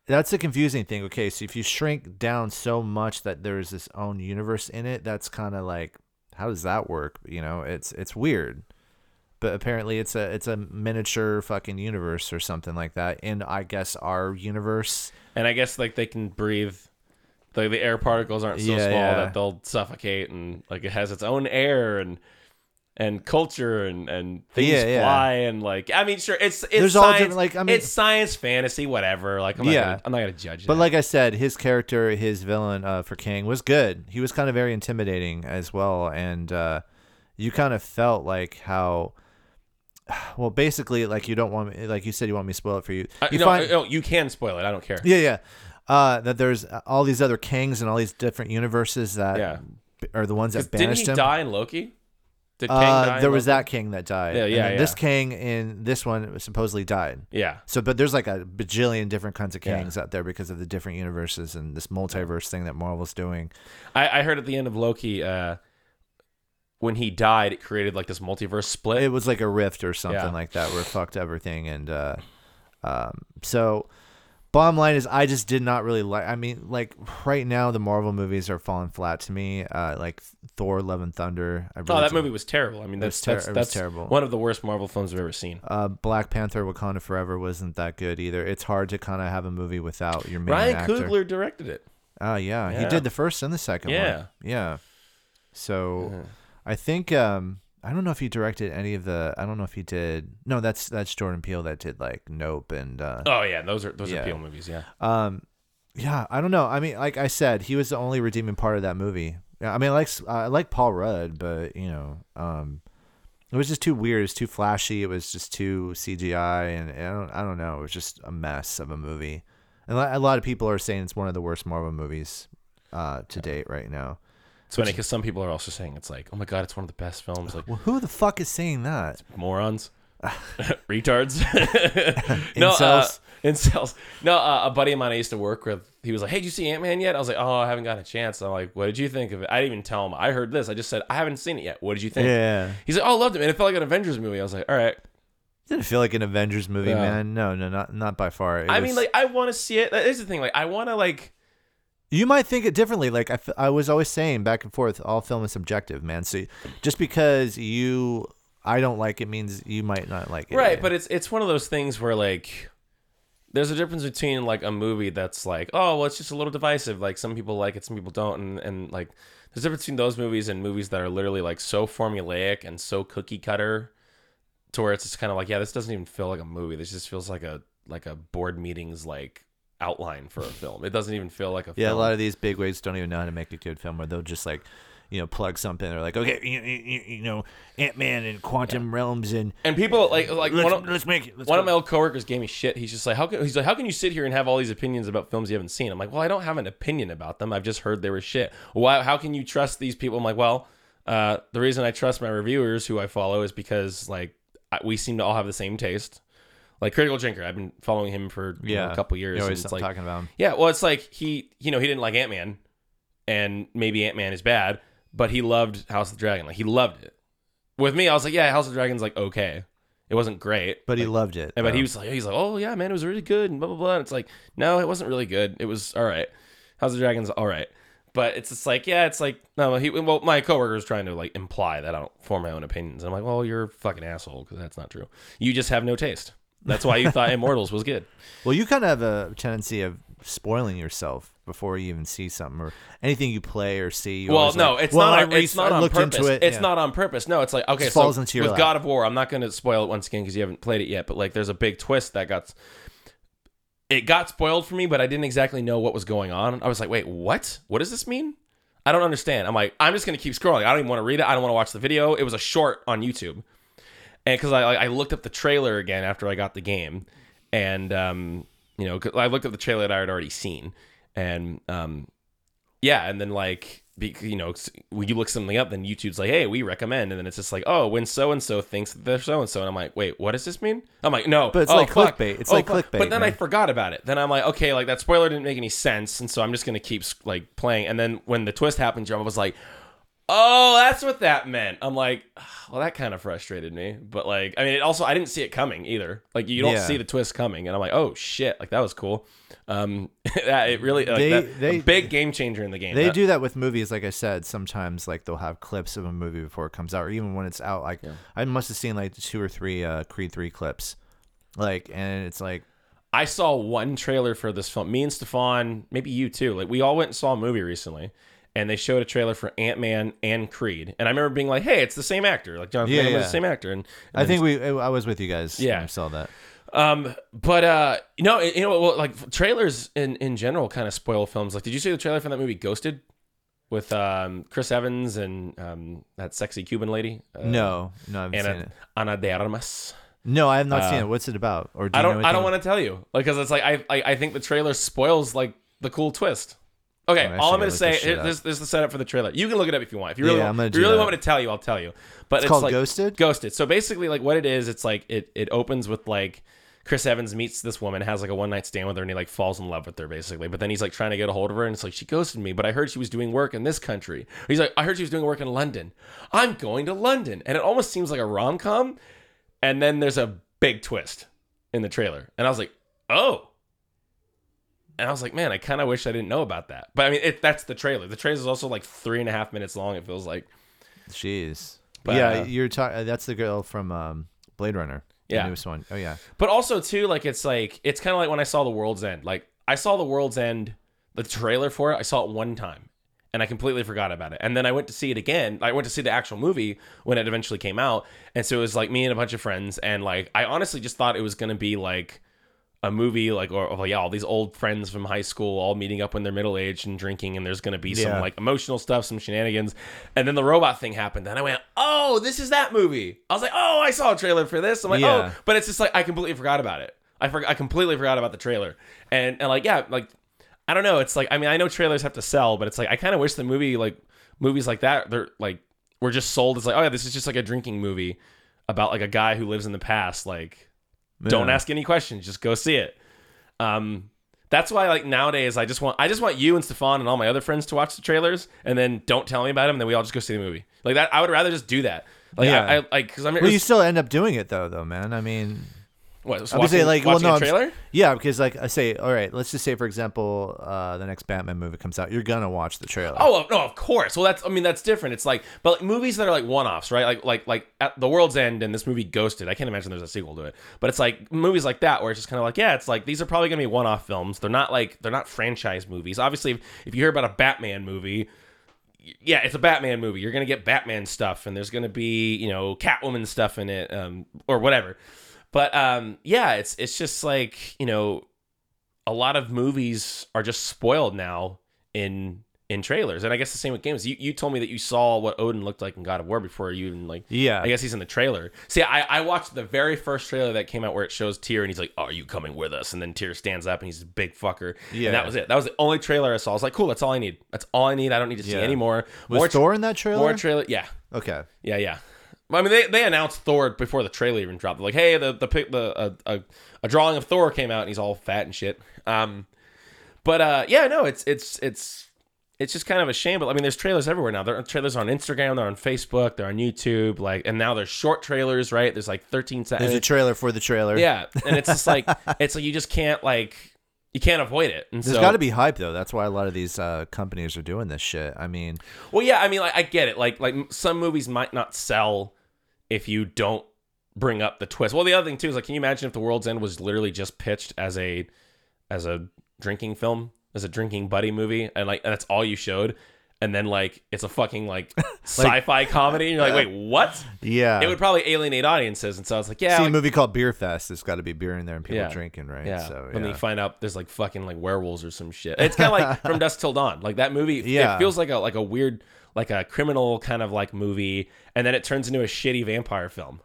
that's a confusing thing. Okay, so if you shrink down so much that there's this own universe in it, that's kind of like how does that work? You know, it's it's weird. But apparently it's a it's a miniature fucking universe or something like that in I guess our universe. And I guess like they can breathe. The, the air particles aren't so Yeah, small yeah. that they'll suffocate, and like it has its own air and and culture and and things Yeah, yeah. fly and like I mean sure it's it's There's all science, different- like, I mean- it's science fantasy whatever like I'm not Yeah. gonna, I'm not gonna judge it. But that. like I said, his character, his villain uh, for Kang was good. He was kind of very intimidating as well, and uh, you kind of felt like how. Well, basically, like you don't want me, like you said, you want me to spoil it for you. Uh, You no, find, no, you can spoil it I don't care Yeah, yeah. Uh, that there's all these other kings and all these different universes that Yeah. are the ones that didn't he him. die in Loki did Kang Uh, in there was that Kang that died. Yeah, And yeah, then This yeah. Kang in this one supposedly died. yeah So, but there's like a bajillion different kinds of Yeah. kings out there because of the different universes and this multiverse thing that Marvel's doing. I, I heard at the end of Loki, uh, when he died, it created like this multiverse split. It was like a rift or something Yeah. like that where it fucked everything. And uh, um, so, bottom line is, I just did not really like. I mean, like right now, the Marvel movies are falling flat to me. Uh, like Thor: Love and Thunder. I oh, that movie was terrible. I mean, that's ter- that's, that's terrible. one of the worst Marvel films I've ever seen. Uh, Black Panther: Wakanda Forever wasn't that good either. It's hard to kind of have a movie without your main Ryan actor. Coogler directed it. Oh yeah. he did the first and the second Yeah. one. Yeah. So Uh-huh. I think um I don't know if he directed any of the I don't know if he did no that's that's Jordan Peele that did like Nope and uh Oh yeah, those are those Yeah. are Peele movies. Yeah, um yeah I don't know I mean like I said he was the only redeeming part of that movie yeah I mean I like I like Paul Rudd but you know um it was just too weird. It was too flashy. It was just too CGI, and I don't, I don't know. It was just a mess of a movie. And a lot of people are saying it's one of the worst Marvel movies uh, to date right now. It's funny because some people are also saying it's like, oh my god, it's one of the best films. Like Well, who the fuck is saying that? morons, retards. no, uh, Incels? incels. No, uh, a buddy of mine I used to work with. He was like, "Hey, did you see Ant Man yet?" I was like, "Oh, I haven't gotten a chance." I'm like, "What did you think of it?" I didn't even tell him. I heard this. I just said, "I haven't seen it yet. What did you think?" Yeah, He's like, "Oh, I loved it, man. It felt like an Avengers movie." I was like, "All right." didn't feel like an Avengers movie, Yeah. man. No, no, not not by far. It I was- mean, like, I want to see it. That is the thing. Like, I want to like. You might think it differently. Like I, f- I was always saying, back and forth, all film is subjective, man. So just because you, I don't like it means you might not like it. Right, but it's it's one of those things where like there's a difference between like a movie that's like, oh, well, it's just a little divisive. Like some people like it, some people don't, and and like there's a difference between those movies and movies that are literally like so formulaic and so cookie cutter, to where it's just kind of like, yeah, this doesn't even feel like a movie. This just feels like a like a board meetings like outline for a film. It doesn't even feel like a yeah, a lot of these big wigs don't even know how to make a good film, where they'll just like, you know plug something. They're like, okay, you, you, you know, Ant Man and quantum realms and And people like like let's, one of, let's make it. Let's one go. of my old coworkers gave me shit. He's just like, how can he's like, how can you sit here and have all these opinions about films you haven't seen? I'm like, well, I don't have an opinion about them. I've just heard they were shit. Why? How can you trust these people? I'm like, well, uh, the reason I trust my reviewers who I follow is because like we seem to all have the same taste. Like Critical Drinker, I've been following him for you know, a couple years. Always it's like, talking about him. yeah, well, it's like he, you know, he didn't like Ant Man, and maybe Ant Man is bad, but he loved House of the Dragon. Like he loved it. With me, I was like, yeah, House of the Dragon's like okay. It wasn't great, But he loved it. but he was like, he's like, oh yeah, man, it was really good, and blah blah blah. And it's like, no, it wasn't really good. It was all right. House of the Dragons, all right. But it's just like, yeah, it's like, no, he, well, my coworker was trying to like imply that I don't form my own opinions. And I'm like, well, you're a fucking asshole because that's not true. You just have no taste. That's why you thought Immortals was good. Well, you kind of have a tendency of spoiling yourself before you even see something or anything you play or see. Well, always no, like, it's well, not. I on, it's not on looked purpose. into it. It's yeah. not on purpose. No, it's like okay, so falls into your with lap. God of War, I'm not going to spoil it once again because you haven't played it yet. But like, there's a big twist that got. It got spoiled for me, but I didn't exactly know what was going on. I was like, wait, what? What does this mean? I don't understand. I'm like, I'm just gonna keep scrolling. I don't even want to read it. I don't want to watch the video. It was a short on YouTube, and because I I looked up the trailer again after I got the game, and um, you know, I looked up the trailer that I had already seen, and um, yeah, and then like be, you know when you look something up, then YouTube's like, hey, we recommend, and then it's just like, oh, when so and so thinks that they're so and so, and I'm like, wait, what does this mean? I'm like, no, But it's oh, like fuck. clickbait. It's Oh, like fuck. clickbait, But then I forgot about it. Then I'm like, okay, like that spoiler didn't make any sense, and so I'm just gonna keep like playing. And then when the twist happened, I was like, oh, that's what that meant. I'm like, well, that kind of frustrated me. But like, I mean, it also I didn't see it coming either. Like you don't Yeah. see the twist coming, and I'm like, oh shit, like that was cool. Um, that it really like They- that, they- a big game changer in the game. They That- do that with movies, like I said. Sometimes, like they'll have clips of a movie before it comes out, or even when it's out. Like I must have seen like two or three uh, Creed three clips, like, and it's like, I saw one trailer for this film. Me and Stefan, maybe you too. Like we all went and saw a movie recently, and they showed a trailer for Ant Man and Creed. And I remember being like, "Hey, it's the same actor. Like Jonathan Yeah, Van Damme is yeah. the same actor." And, and I think we, I was with you guys. Yeah. when I saw that. Um, but uh, you know, you know, well, like trailers in in general kind of spoil films. Like, did you see the trailer for that movie Ghosted with um Chris Evans and um that sexy Cuban lady? Uh, No, no, I haven't seen Ana it. Ana de Armas. No, I have not seen Uh, it. What's it about? Or do I don't. I don't want to tell you, like, because it's like I, I I think the trailer spoils like the cool twist. Okay, Oh, I all I'm gonna say this shit here- up. this, this is the setup for the trailer. You can look it up if you want. If you really, Yeah, want, I'm if you really that. want me to tell you, I'll tell you. But It's it's, called like Ghosted? Ghosted. So basically, like what it is, it's like it it opens with like Chris Evans meets this woman, has like a one night stand with her, and he like falls in love with her basically. But then he's like trying to get a hold of her, and it's like she ghosted me. But I heard she was doing work in this country. He's like, I heard she was doing work in London. I'm going to London, and it almost seems like a rom com. And then there's a big twist in the trailer, and I was like, oh. And I was like, man, I kind of wish I didn't know about that. But I mean, it, that's the trailer. The trailer is also like three and a half minutes long. It feels like. Jeez. But, yeah, uh, you're talking. That's the girl from um, Blade Runner. the Yeah. newest one. Oh yeah. But also too, like it's like it's kind of like when I saw The World's End. Like I saw The World's End, the trailer for it. I saw it one time, and I completely forgot about it. And then I went to see it again. I went to see the actual movie when it eventually came out, and so it was like me and a bunch of friends, and like I honestly just thought it was gonna be like a movie like or, or yeah all these old friends from high school all meeting up when they're middle aged and drinking and there's gonna be some Yeah. like emotional stuff some shenanigans. And then the robot thing happened and i went oh this is that movie. I was like oh i saw a trailer for this. I'm like oh, Yeah. oh but it's just like i completely forgot about it. I forgot i completely forgot about the trailer. And and like yeah like i don't know it's like i mean i know trailers have to sell but it's like i kind of wish the movie like movies like that they're like were just sold as like oh yeah this is just like a drinking movie about like a guy who lives in the past like don't ask any questions. Just go see it. Um that's why like nowadays i just want i just want you and stefan and all my other friends to watch the trailers and then don't tell me about them and then we all just go see the movie. Like that i would rather just do that. Like Yeah. I, I like because i'm Well, you still end up doing it though, though, man. I mean, what, just I would say watching- like, well, no, a I'm s- trailer yeah, because like I say, all right, let's just say for example, uh, the next Batman movie comes out, you're gonna watch the trailer. Oh no, of course. Well, that's I mean that's different. It's like but like, movies that are like one-offs, right? Like like like at The World's End and this movie Ghosted. I can't imagine there's a sequel to it. But it's like movies like that where it's just kind of like yeah, it's like these are probably gonna be one-off films. They're not like they're not franchise movies. Obviously, if, if you hear about a Batman movie. Yeah, it's a Batman movie. You're gonna get Batman stuff, and there's gonna be you know Catwoman stuff in it, um, or whatever. But um, yeah, it's it's just like you know, a lot of movies are just spoiled now in in trailers. And I guess the same with games. You, you told me that you saw what Odin looked like in God of War before you even like. Yeah. I guess he's in the trailer. See, I, I watched the very first trailer that came out where it shows Tyr and he's like, "Are you coming with us?" And then Tyr stands up and he's a big fucker. Yeah. And that was it. That was the only trailer I saw. I was like, "Cool, that's all I need. That's all I need. I don't need to see Yeah. any more." Was more Thor in that trailer? more trailer. Yeah. okay. Yeah, yeah. I mean, they, they announced Thor before the trailer even dropped. Like, hey, the the the a, a, a drawing of Thor came out and he's all fat and shit. Um, but uh, yeah, no, it's it's it's it's just kind of a shame. But I mean, there's trailers everywhere now. There are trailers on Instagram, they're on Facebook, they're on YouTube, like, and now there's short trailers, right? There's like 13 seconds. There's a trailer for the trailer. Yeah, and it's just like it's like you just can't like you can't avoid it. And There's so, got to be hype though. That's why a lot of these uh, companies are doing this shit. I mean, Well, yeah, I mean, like, I get it. Like, like some movies might not sell if you don't bring up the twist. Well, the other thing too is like, can you imagine if The World's End was literally just pitched as a as a drinking film, as a drinking buddy movie, and like and that's all you showed, and then like it's a fucking like sci-fi comedy, and you're like, wait, what? yeah. It would probably alienate audiences, and so I was like, yeah, See like- a movie called Beer Fest. There's got to be beer in there and people Yeah. drinking, right? Yeah. So When yeah. you find out there's like fucking like werewolves or some shit. It's kind of like From Dusk Till Dawn. Like that movie. Yeah. It feels like a like a weird like a criminal kind of like movie, and then it turns into a shitty vampire film.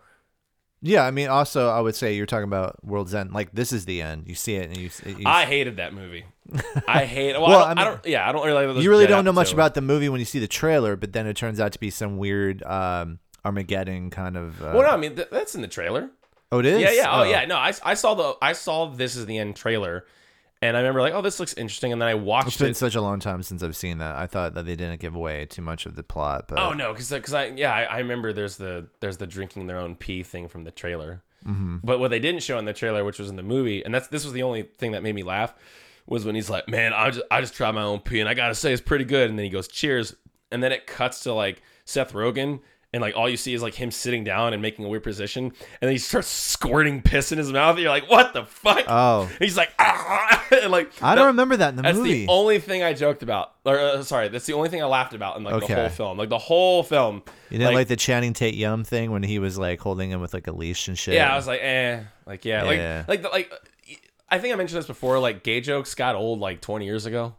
yeah. I mean, also, I would say you're talking about World's End. Like this is the end. You see it, and you. you I hated that movie. I hate. Well, Well, I, don't, I I, don't. Yeah, I don't really. Like you really don't know much about the movie when you see the trailer, but then it turns out to be some weird um, Armageddon kind of. Uh, Well, no, I mean th- that's in the trailer. oh, it is. Yeah, yeah. Oh, yeah. No, I, I saw the I saw this is the end trailer, and I remember like, oh, this looks interesting, and then I watched It's been it. such a long time since I've seen that. I thought that they didn't give away too much of the plot, but Oh no, because because I yeah I, I remember there's the there's the drinking their own pee thing from the trailer, mm-hmm. but what they didn't show in the trailer, which was in the movie, and that's this was the only thing that made me laugh, was when he's like, man, I just I just tried my own pee and I gotta say it's pretty good, and then he goes cheers, and then it cuts to like Seth Rogen. And like all you see is like him sitting down and making a weird position, and then he starts squirting piss in his mouth. And you're like, "What the fuck?" Oh. he's like, ah! and like I don't remember that in the that's movie. That's the only thing I joked about. Or uh, sorry, that's the only thing I laughed about in like Okay. the whole film. Like the whole film. you didn't like, the Channing Tatum thing when he was like holding him with like a leash and shit. Yeah, I was like, eh, like yeah, Yeah. like like the, like. I think I mentioned this before. Like gay jokes got old like 20 years ago,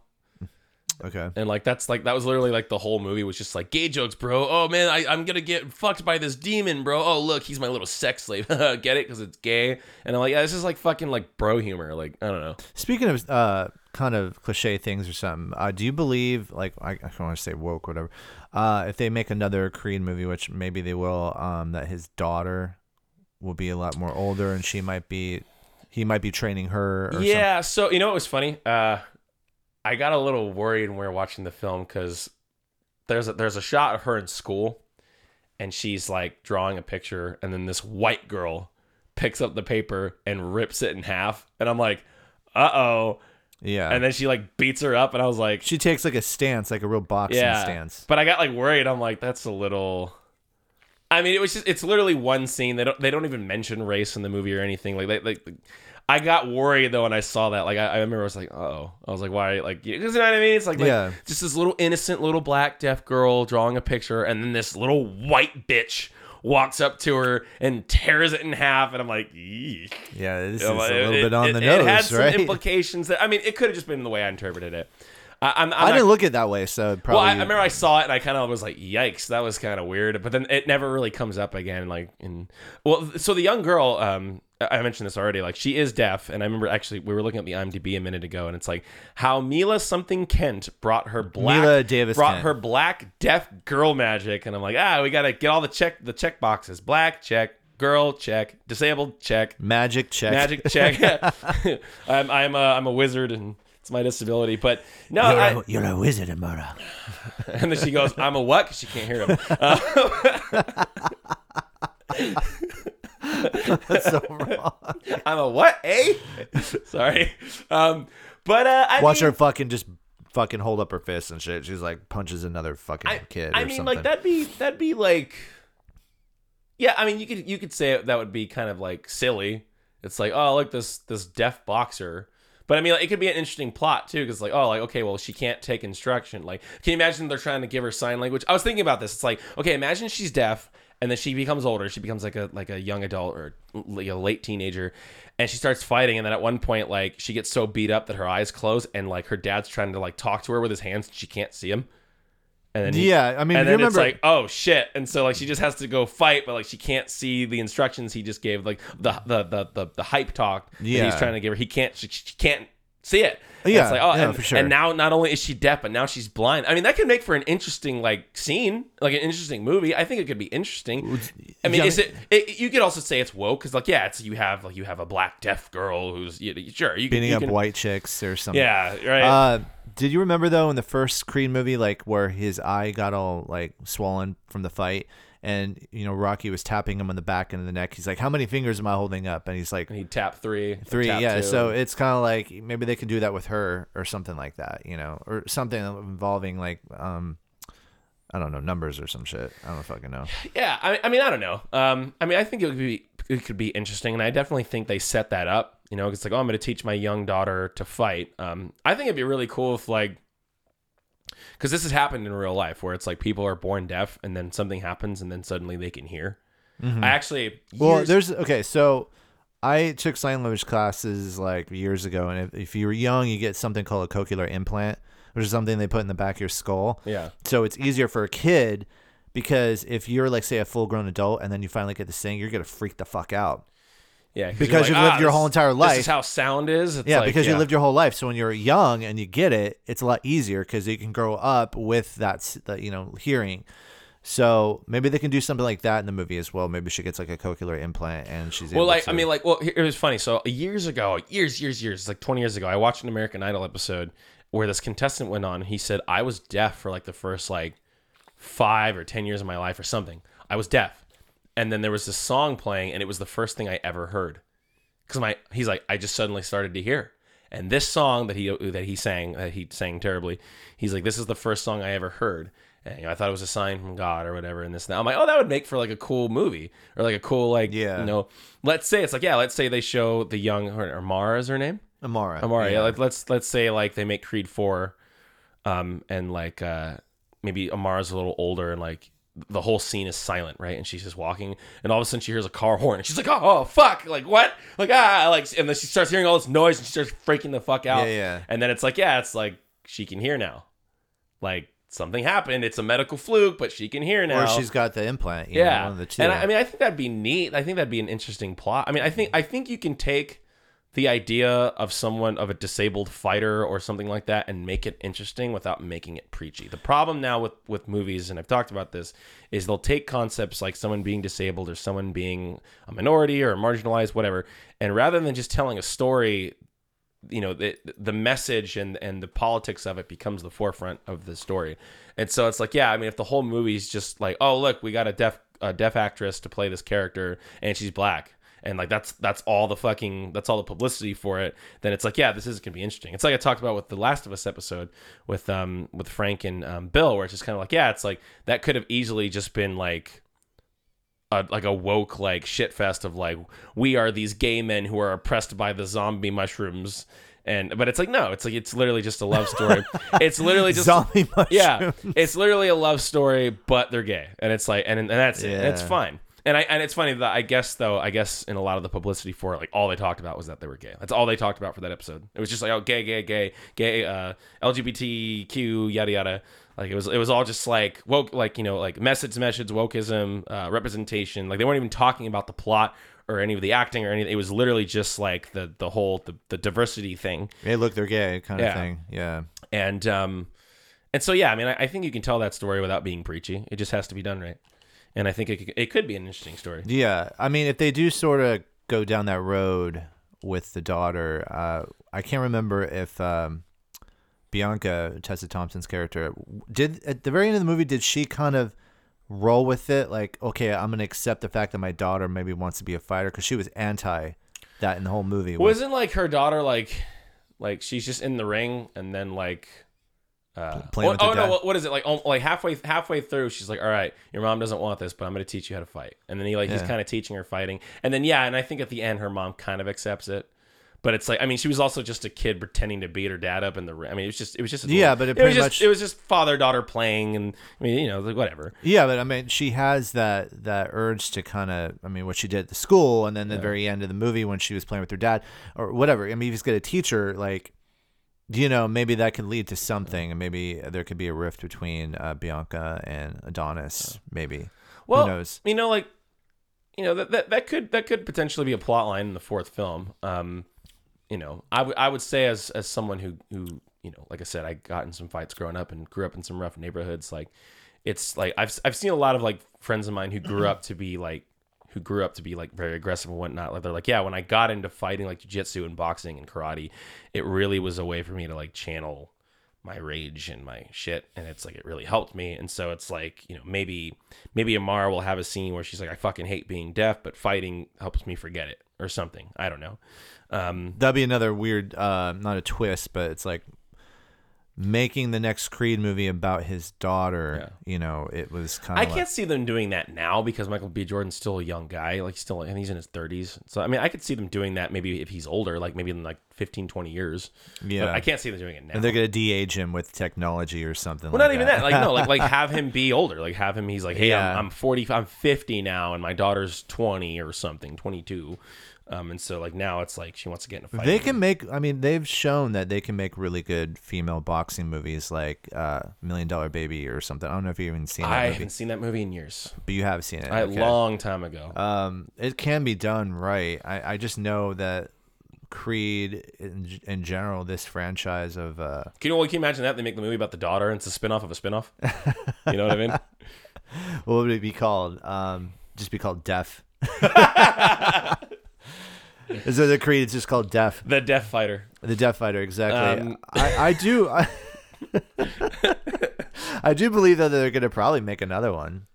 okay. and like that's like that was literally like the whole movie was just like gay jokes, bro. Oh man, I, I'm gonna get fucked by this demon, bro. Oh look, he's my little sex slave. get it? Because it's gay. And I'm like, yeah, this is like fucking like bro humor. Like I don't know. Speaking of uh, kind of cliche things or something, uh, do you believe like I, I don't want to say woke, whatever? Uh, if they make another Korean movie, which maybe they will, um, that his daughter will be a lot more older and she might be, he might be training her. Or yeah so you know what was funny uh i got a little worried when we were watching the film because there's a there's a shot of her in school and she's like drawing a picture and then this white girl picks up the paper and rips it in half and i'm like uh-oh yeah. and then she like beats her up and i was like she takes like a stance, like a real boxing yeah stance. but i got like worried i'm like that's a little I mean, it was just it's literally one scene. They don't they don't even mention race in the movie or anything. Like they like I got worried though when I saw that. Like I, I remember I was like, oh, I was like, why? Like you know what I mean? It's like, like Yeah. just this little innocent little black deaf girl drawing a picture, and then this little white bitch walks up to her and tears it in half, and I'm like. Yeah, this is a it- little bit it- on it- the It had nose, some right? implications that I mean, it could have just been the way I interpreted it. I, I'm, I'm I didn't look at it that way, so well, probably. I, I remember I saw it and I kind of was like, "Yikes!" That was kind of weird. But then it never really comes up again. Like in well, so the young girl, um, I mentioned this already. Like she is deaf, and I remember actually we were looking at the IMDb a minute ago, and it's like how Mila something Kent brought her black Mila Davis brought Kent. her black deaf girl magic, and I'm like, ah, we gotta get all the check the check boxes. Black check, girl check, disabled check, magic check. magic check. I'm I'm a, I'm a wizard and. It's my disability, but no, You're, I, a, you're a wizard, Amara. and then she goes, "I'm a what because she can't hear him. Uh, That's so wrong. I'm a what? Eh? Sorry. Um, but uh, I Watch mean, her fucking just fucking hold up her fist and shit. She's like punches another fucking I, kid. I or mean, something. like that'd be that'd be like, yeah. I mean, you could you could say that would be kind of like silly. It's like, oh, look this this deaf boxer. But I mean, like, it could be an interesting plot too, because like, oh, like okay, well, she can't take instruction. Like, can you imagine they're trying to give her sign language? I was thinking about this. It's like, okay, imagine she's deaf, and then she becomes older. She becomes like a like a young adult or like a late teenager, and she starts fighting. And then at one point, like she gets so beat up that her eyes close, and like her dad's trying to like talk to her with his hands, and she can't see him. And then he- Yeah, I mean, and then it's like, oh shit, and so like she just has to go fight, but like she can't see the instructions he just gave, like the the the the, the hype talk that he's trying to give her. He can't, she, she can't see it. And Yeah, it's like, oh, yeah, and, for sure. and now not only is she deaf, but now she's blind. I mean, that could make for an interesting like scene, like an interesting movie. I think it could be interesting. I mean, yeah, is it, it? You could also say it's woke because, like, yeah, it's you have like you have a black deaf girl who's you, sure you can, beating you up can- white chicks or something. Yeah, right. Uh, did you remember though in the first Creed movie, like where his eye got all like swollen from the fight, and you know Rocky was tapping him on the back and the neck. He's like, "How many fingers am I holding up?" And he's like, and he tap three, three. tap Yeah. two. So it's kind of like maybe they can do that with her or something like that, you know, or something involving like um, I don't know numbers or some shit. I don't fucking know. Yeah, I, I mean, I don't know. Um, I mean, I think it would be it could be interesting, and I definitely think they set that up. You know, it's like, oh, I'm going to teach my young daughter to fight. Um, I think it'd be really cool if like, because this has happened in real life, where it's like people are born deaf, and then something happens, and then suddenly they can hear. I actually, Mm-hmm. Well, years- there's okay. So I took sign language classes like years ago, and if, if you were young, you get something called a cochlear implant, which is something they put in the back of your skull. yeah, So it's easier for a kid because if you're like say a full grown adult and then you finally get to sing, you're gonna freak the fuck out. Yeah, 'cause Because you've lived "Ah, your this- whole entire life. This is how sound is. It's Yeah, like, because yeah. you lived your whole life. So when you're young and you get it, it's a lot easier because you can grow up with that, that you know, hearing. So maybe they can do something like that in the movie as well. Maybe she gets like a cochlear implant and she's Well, able like to- I mean, like well, it was funny. So years ago, years, years, years, like twenty years ago, I watched an American Idol episode where this contestant went on. He said I was deaf for like the first like five or ten years of my life or something. I was deaf, and then there was this song playing, and it was the first thing I ever heard. Because my he's like I just suddenly started to hear, and this song that he that he sang that he sang terribly, he's like this is the first song I ever heard. And, you know, I thought it was a sign from God or whatever. And this, and that. I'm like, oh, that would make for like a cool movie or like a cool like, Yeah. you know, let's say it's like, yeah, let's say they show the young or, or Mara is her name. Amara. Amara, yeah. like, let's let's say like they make Creed four, um, and like uh maybe Amara's a little older and like the whole scene is silent, right? And she's just walking, and all of a sudden she hears a car horn, and she's like, "Oh, oh fuck!" Like what? Like ah, like, and then she starts hearing all this noise, and she starts freaking the fuck out. Yeah, yeah. And then it's like, yeah, it's like she can hear now, like something happened. It's a medical fluke, but she can hear now. or she's got the implant. You yeah, know, one of the and I, I mean, I think that'd be neat. I think that'd be an interesting plot. I mean, I think I think you can take the idea of someone of a disabled fighter or something like that and make it interesting without making it preachy. The problem now with with movies, and I've talked about this, is they'll take concepts like someone being disabled or someone being a minority or marginalized, whatever, and rather than just telling a story you know the the message and and the politics of it becomes the forefront of the story and so it's like yeah i mean if the whole movie's just like oh look we got a deaf a deaf actress to play this character and she's black and like that's that's all the fucking that's all the publicity for it then it's like yeah this is gonna be interesting it's like i talked about with the last of us episode with um with frank and um, bill where it's just kind of like yeah it's like that could have easily just been like a, like a woke like shit fest of like we are these gay men who are oppressed by the zombie mushrooms and but it's like no it's like it's literally just a love story it's literally just zombie mushroom. yeah it's literally a love story but they're gay and it's like and, and that's it and it's Yeah. fine and I and it's funny that I guess though I guess in a lot of the publicity for it like all they talked about was that they were gay. That's all they talked about for that episode. It was just like oh gay gay gay gay uh LGBTQ yada yada. Like it was it was all just like woke like you know like message message wokeism uh, representation. Like they weren't even talking about the plot or any of the acting or anything. It was literally just like the the whole the, the diversity thing. Hey, look, they're gay, kind Yeah. of thing. Yeah. and um and so yeah i mean I, I think you can tell that story without being preachy. It just has to be done right and i think it, could- it could be an interesting story Yeah, I mean, if they do sort of go down that road with the daughter, uh, I can't remember if um, Bianca Tessa Thompson's character did at the very end of the movie. Did she kind of roll with it, like, okay, I'm gonna accept the fact that my daughter maybe wants to be a fighter because she was anti that in the whole movie. was- wasn't like her daughter like like she's just in the ring and then like uh, Playing oh, with oh no! What, what is it like? Oh, like halfway halfway through, she's like, "All right, your mom doesn't want this, but I'm going to teach you how to fight." And then he like he's kind of teaching her fighting, and then yeah, and I think at the end her mom kind of accepts it, But it's like I mean, she was also just a kid pretending to beat her dad up in the. ri- I mean, it was just it was just Yeah, but it it was pretty just much- it was just father daughter playing, and I mean, you know, like whatever. Yeah, but I mean, she has that that urge to kind of, I mean, what she did at the school, and then the very end of the movie when she was playing with her dad, or whatever. I mean, he's going to teach her, like, you know, maybe that could lead to something, and maybe there could be a rift between uh, Bianca and Adonis. Maybe. Well, Who knows? you know, like you know that, that that could that could potentially be a plot line in the fourth film. Um, you know, I would I would say as as someone who who you know, like I said, I got in some fights growing up and grew up in some rough neighborhoods. Like, it's like I've I've seen a lot of like friends of mine who grew up to be like who grew up to be like very aggressive and whatnot. Like they're like, yeah, when I got into fighting like jiu-jitsu and boxing and karate, it really was a way for me to like channel my rage and my shit and it's like it really helped me and so it's like you know maybe maybe amara will have a scene where she's like i fucking hate being deaf but fighting helps me forget it or something i don't know um That'd be another weird, uh, not a twist, but it's like making the next Creed movie about his daughter. You know, it was kind of. I of. can't see them doing that now because Michael B. Jordan's still a young guy. Like, still, and he's in his 30s. So, I mean, I could see them doing that maybe if he's older, like maybe in like 15, 20 years. Yeah. But I can't see them doing it now. And they're gonna de-age him with technology or something. Well, like not even that. Like no, like like have him be older. Like have him. He's like, hey, Yeah. I'm, I'm 40. I'm 50 now, and my daughter's 20 or something, 22. Um, and so like now it's like she wants to get in a fight. They can make. I mean, they've shown that they can make really good female boxing movies, like uh, Million Dollar Baby or something. I don't know if you've even seen that I movie, haven't seen that movie in years. but you have seen it. A okay. long time ago. Um, it can be done right. I, I just know that Creed in, in general, this franchise of uh, can you, well, can you imagine that they make the movie about the daughter and it's a spinoff of a spinoff? you know what I mean? what would it be called? Um, just be called Deaf. Is it the Creed? It's just called Deaf. The Deaf Fighter. The Deaf Fighter, exactly. Um, I, I do. I, I do believe that they're gonna probably make another one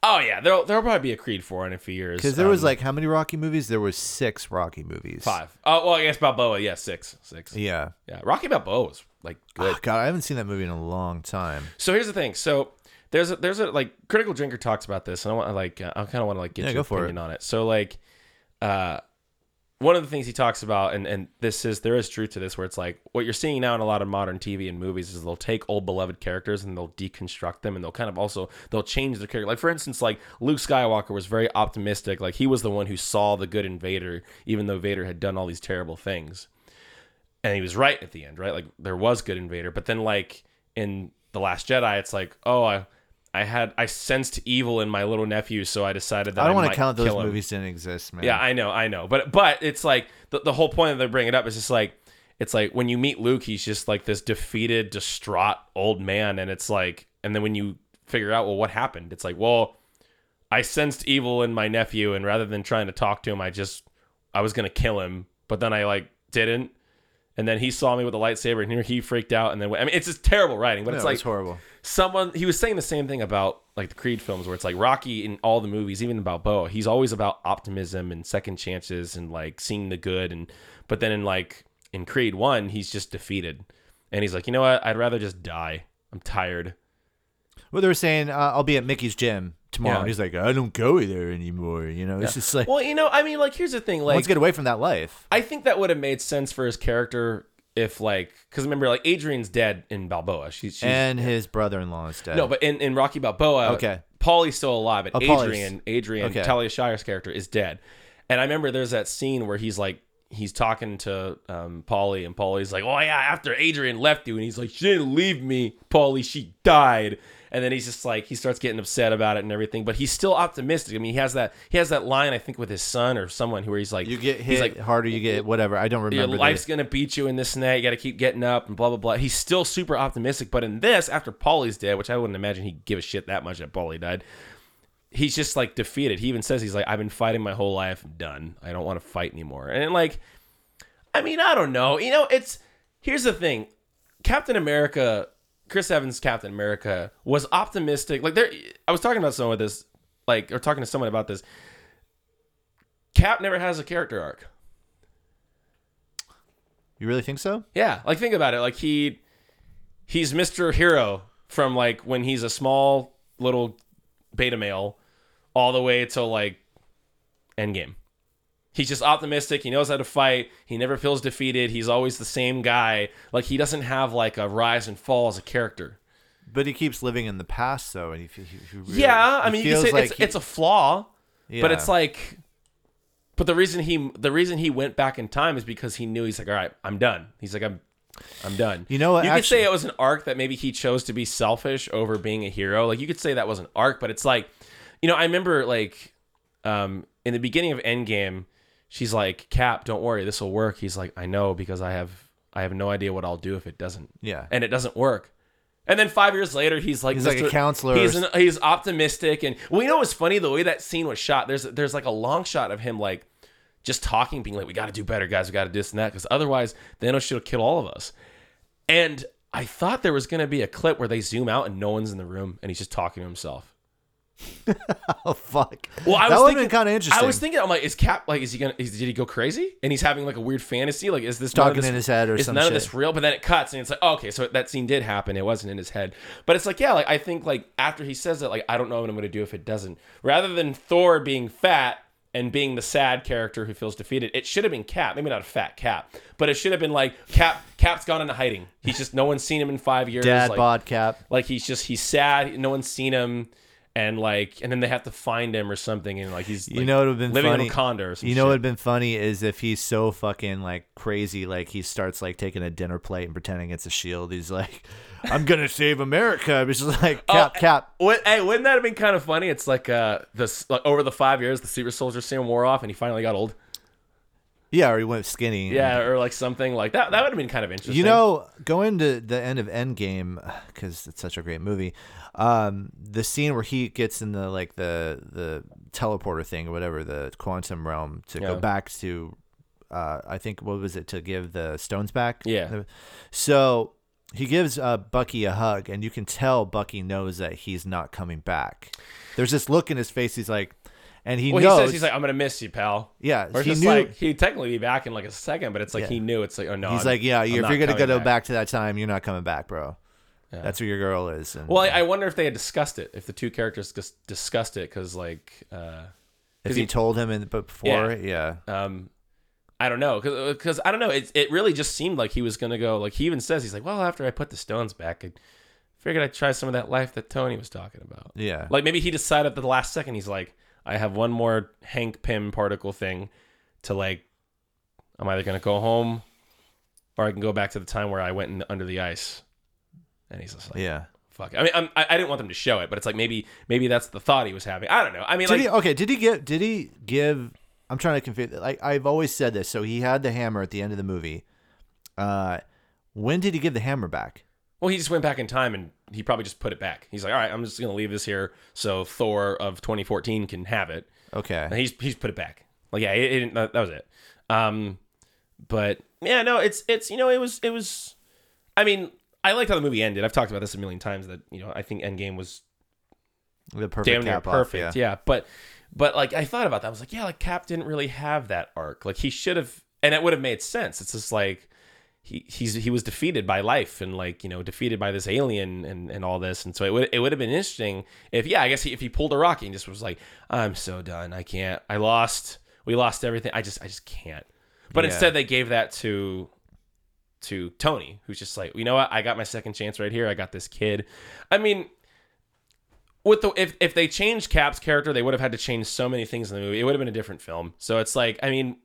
Oh yeah, there'll there'll probably be a Creed four in a few years. because there was Um, like how many Rocky movies? There was six Rocky movies. five. Oh well, I guess Balboa. Yeah, six, six. Yeah, Yeah. Rocky Balboa was like good. Oh, God, I haven't seen that movie in a long time. So here's the thing. So there's a, there's a like critical drinker talks about this, and I want to like uh, I kind of want to like get Yeah, your opinion on it. So like, uh, one of the things he talks about, and and this is there is truth to this, where it's like what you're seeing now in a lot of modern TV and movies is they'll take old beloved characters and they'll deconstruct them, and they'll kind of also they'll change their character. Like for instance, like Luke Skywalker was very optimistic, like he was the one who saw the good in Vader, even though Vader had done all these terrible things and he was right at the end, right? Like there was good in Vader, but then like in the Last Jedi, it's like, oh, I, I had I sensed evil in my little nephew, so I decided that I don't want to count those him. movies didn't exist, man. Yeah, I know, I know, but but it's like the the whole point that they're bringing it up is just like it's like when you meet Luke, he's just like this defeated, distraught old man, and it's like, and then when you figure out, well, what happened? It's like, well, I sensed evil in my nephew, and rather than trying to talk to him, I just I was gonna kill him, but then I like didn't. And then he saw me with a lightsaber, and here he freaked out. And then I mean, it's just terrible writing, but No, it's like was horrible. someone he was saying the same thing about like the Creed films where it's like Rocky in all the movies, even about Balboa, he's always about optimism and second chances and like seeing the good and but then in like in Creed 1, he's just defeated. And he's like, "You know what? I'd rather just die. I'm tired." Well, they were saying uh, I'll be at Mickey's gym tomorrow. Yeah. He's like, I don't go there anymore. You know, it's just like Well, you know, I mean, like here's the thing, like let's get away from that life. I think that would have made sense for his character if like cuz remember like Adrian's dead in Balboa. She's, she's and his brother-in-law is dead. No, but in, in Rocky Balboa, Okay. Paulie's still alive, but Oh, Adrian, Adrian, okay. Talia Shire's character is dead. And I remember there's that scene where he's like, he's talking to um, Paulie, and Paulie's like, "Oh yeah, after Adrian left you," and he's like, "She didn't leave me, Paulie. She died." And then he's just like, he starts getting upset about it and everything, but he's still optimistic. I mean, he has that he has that line I think with his son or someone where he's like, you get he's hit like, harder, you get whatever. I don't your remember. life's the, gonna beat you in this and that. You got to keep getting up and blah blah blah. He's still super optimistic, but in this, after Paulie's dead, which I wouldn't imagine he'd give a shit that much that Paulie died, he's just like defeated. He even says he's like, I've been fighting my whole life. I'm done. I don't want to fight anymore. And like, I mean, I don't know. You know, it's here's the thing. Captain America, Chris Evans, Captain America was optimistic. Like there, I was talking about someone with this, like, or talking to someone about this. Cap never has a character arc. you really think so? Yeah, like think about it. Like he he's Mr. Hero from like when he's a small little beta male all the way till like Endgame. He's just optimistic. He knows how to fight. He never feels defeated. He's always the same guy. Like he doesn't have like a rise and fall as a character. But he keeps living in the past, though, and he, he, he really, yeah, I mean, you can say it's, he- it's a flaw, but it's like, but the reason he the reason he went back in time is because he knew he's like, all right, I'm done. He's like, I'm I'm done. You know what, You could actually- say it was an arc that maybe he chose to be selfish over being a hero. Like you could say that was an arc, but it's like, you know, I remember like, um, in the beginning of Endgame, she's like, Cap, don't worry, this will work. He's like, I know because I have I have no idea what I'll do if it doesn't. Yeah. and it doesn't work. And then five years later, he's like He's like a counselor He's an, he's optimistic, and well, you know what's funny? The way that scene was shot, there's there's like a long shot of him like just talking, being like, "We got to do better, guys. We got to do this and that, because otherwise, Thanos should kill all of us." And I thought there was gonna be a clip where they zoom out and no one's in the room, and he's just talking to himself. oh fuck. Well, I that was would have thinking, been kind of interesting. I was thinking, I'm like, is Cap like, is he gonna, is, did he go crazy? And he's having like a weird fantasy, like, is this Talking this- in his head or is none of this real? But then it cuts, and it's like, oh, okay, so that scene did happen. It wasn't in his head, but it's like, yeah, like I think like after he says it, like I don't know what I'm gonna do if it doesn't. Rather than Thor being fat and being the sad character who feels defeated, it should have been Cap. Maybe not a fat Cap, but it should have been like Cap. Cap's gone into hiding. He's just no one's seen him in five years. Dad like, bod cap. like he's just he's sad. No one's seen him. And like, and then they have to find him or something, and like he's You know what would have been living funny? in Wakanda or some You know shit. what would have been funny is if he's so fucking like crazy, like he starts like taking a dinner plate and pretending it's a shield. He's like, "I'm gonna save America." It's just like cap, Oh, cap. What, hey, wouldn't that have been kind of funny? It's like uh, this like, over the five years, the Super Soldier Serum wore off, and he finally got old. Yeah, or he went skinny. Yeah, or like something like that. That would have been kind of interesting. You know, going to the end of Endgame because it's such a great movie. Um, the scene where he gets in the like the the teleporter thing or whatever, the quantum realm to Yeah. go back to. Uh, I think what was it to give the stones back? Yeah. So he gives uh, Bucky a hug, and you can tell Bucky knows that he's not coming back. There's this look in his face. He's like, and he well, knows. he says he's like, "I'm gonna miss you, pal." yeah, Or he knew. like he'd technically be back in like a second, but it's like Yeah. he knew. It's like, oh no, he's I'm- like, yeah, I'm if you're gonna go back. to that time, you're not coming back, bro. Yeah. That's where your girl is. And, Well, I, I wonder if they had discussed it, if the two characters dis- discussed it, because like, uh, if 'cause he he- told him in but before, yeah. um, I don't know, because I don't know. It it really just seemed like he was gonna go. Like he even says, he's like, well, after I put the stones back, I figured I'd try some of that life that Tony was talking about. Yeah. Like maybe he decided at the last second, he's like, I have one more Hank Pym particle thing to like, I'm either gonna go home, or I can go back to the time where I went in, under the ice. And he's just like, yeah. fuck. I mean, I'm, I I didn't want them to show it, but it's like maybe maybe that's the thought he was having. I don't know. I mean, Did like, he okay, did he give did he give I'm trying to confuse like I've always said this. So he had the hammer at the end of the movie. Uh when did he give the hammer back? Well, he just went back in time and he probably just put it back. He's like, all right, I'm just gonna leave this here so Thor of 2014 can have it. And Okay. he's he's put it back. Like, yeah, it, it, that that was it. Um, but yeah, no, it's it's you know it was it was. I mean, I liked how the movie ended. I've talked about this a million times that you know I think Endgame was The perfect damn near cap off, yeah. yeah. but but like I thought about that. I was like, yeah, like Cap didn't really have that arc. Like he should have, and it would have made sense. It's just like he he's he was defeated by life and like you know defeated by this alien and and all this. And so it would it would have been interesting if yeah, I guess he, if he pulled a Rocky and just was like, I'm so done. I can't. I lost. We lost everything. I just I just can't. But Yeah. instead they gave that to to Tony, who's just like, you know what? I got my second chance right here. I got this kid. I mean, with the if if they changed Cap's character, they would have had to change so many things in the movie. It would have been a different film. So it's like, I mean,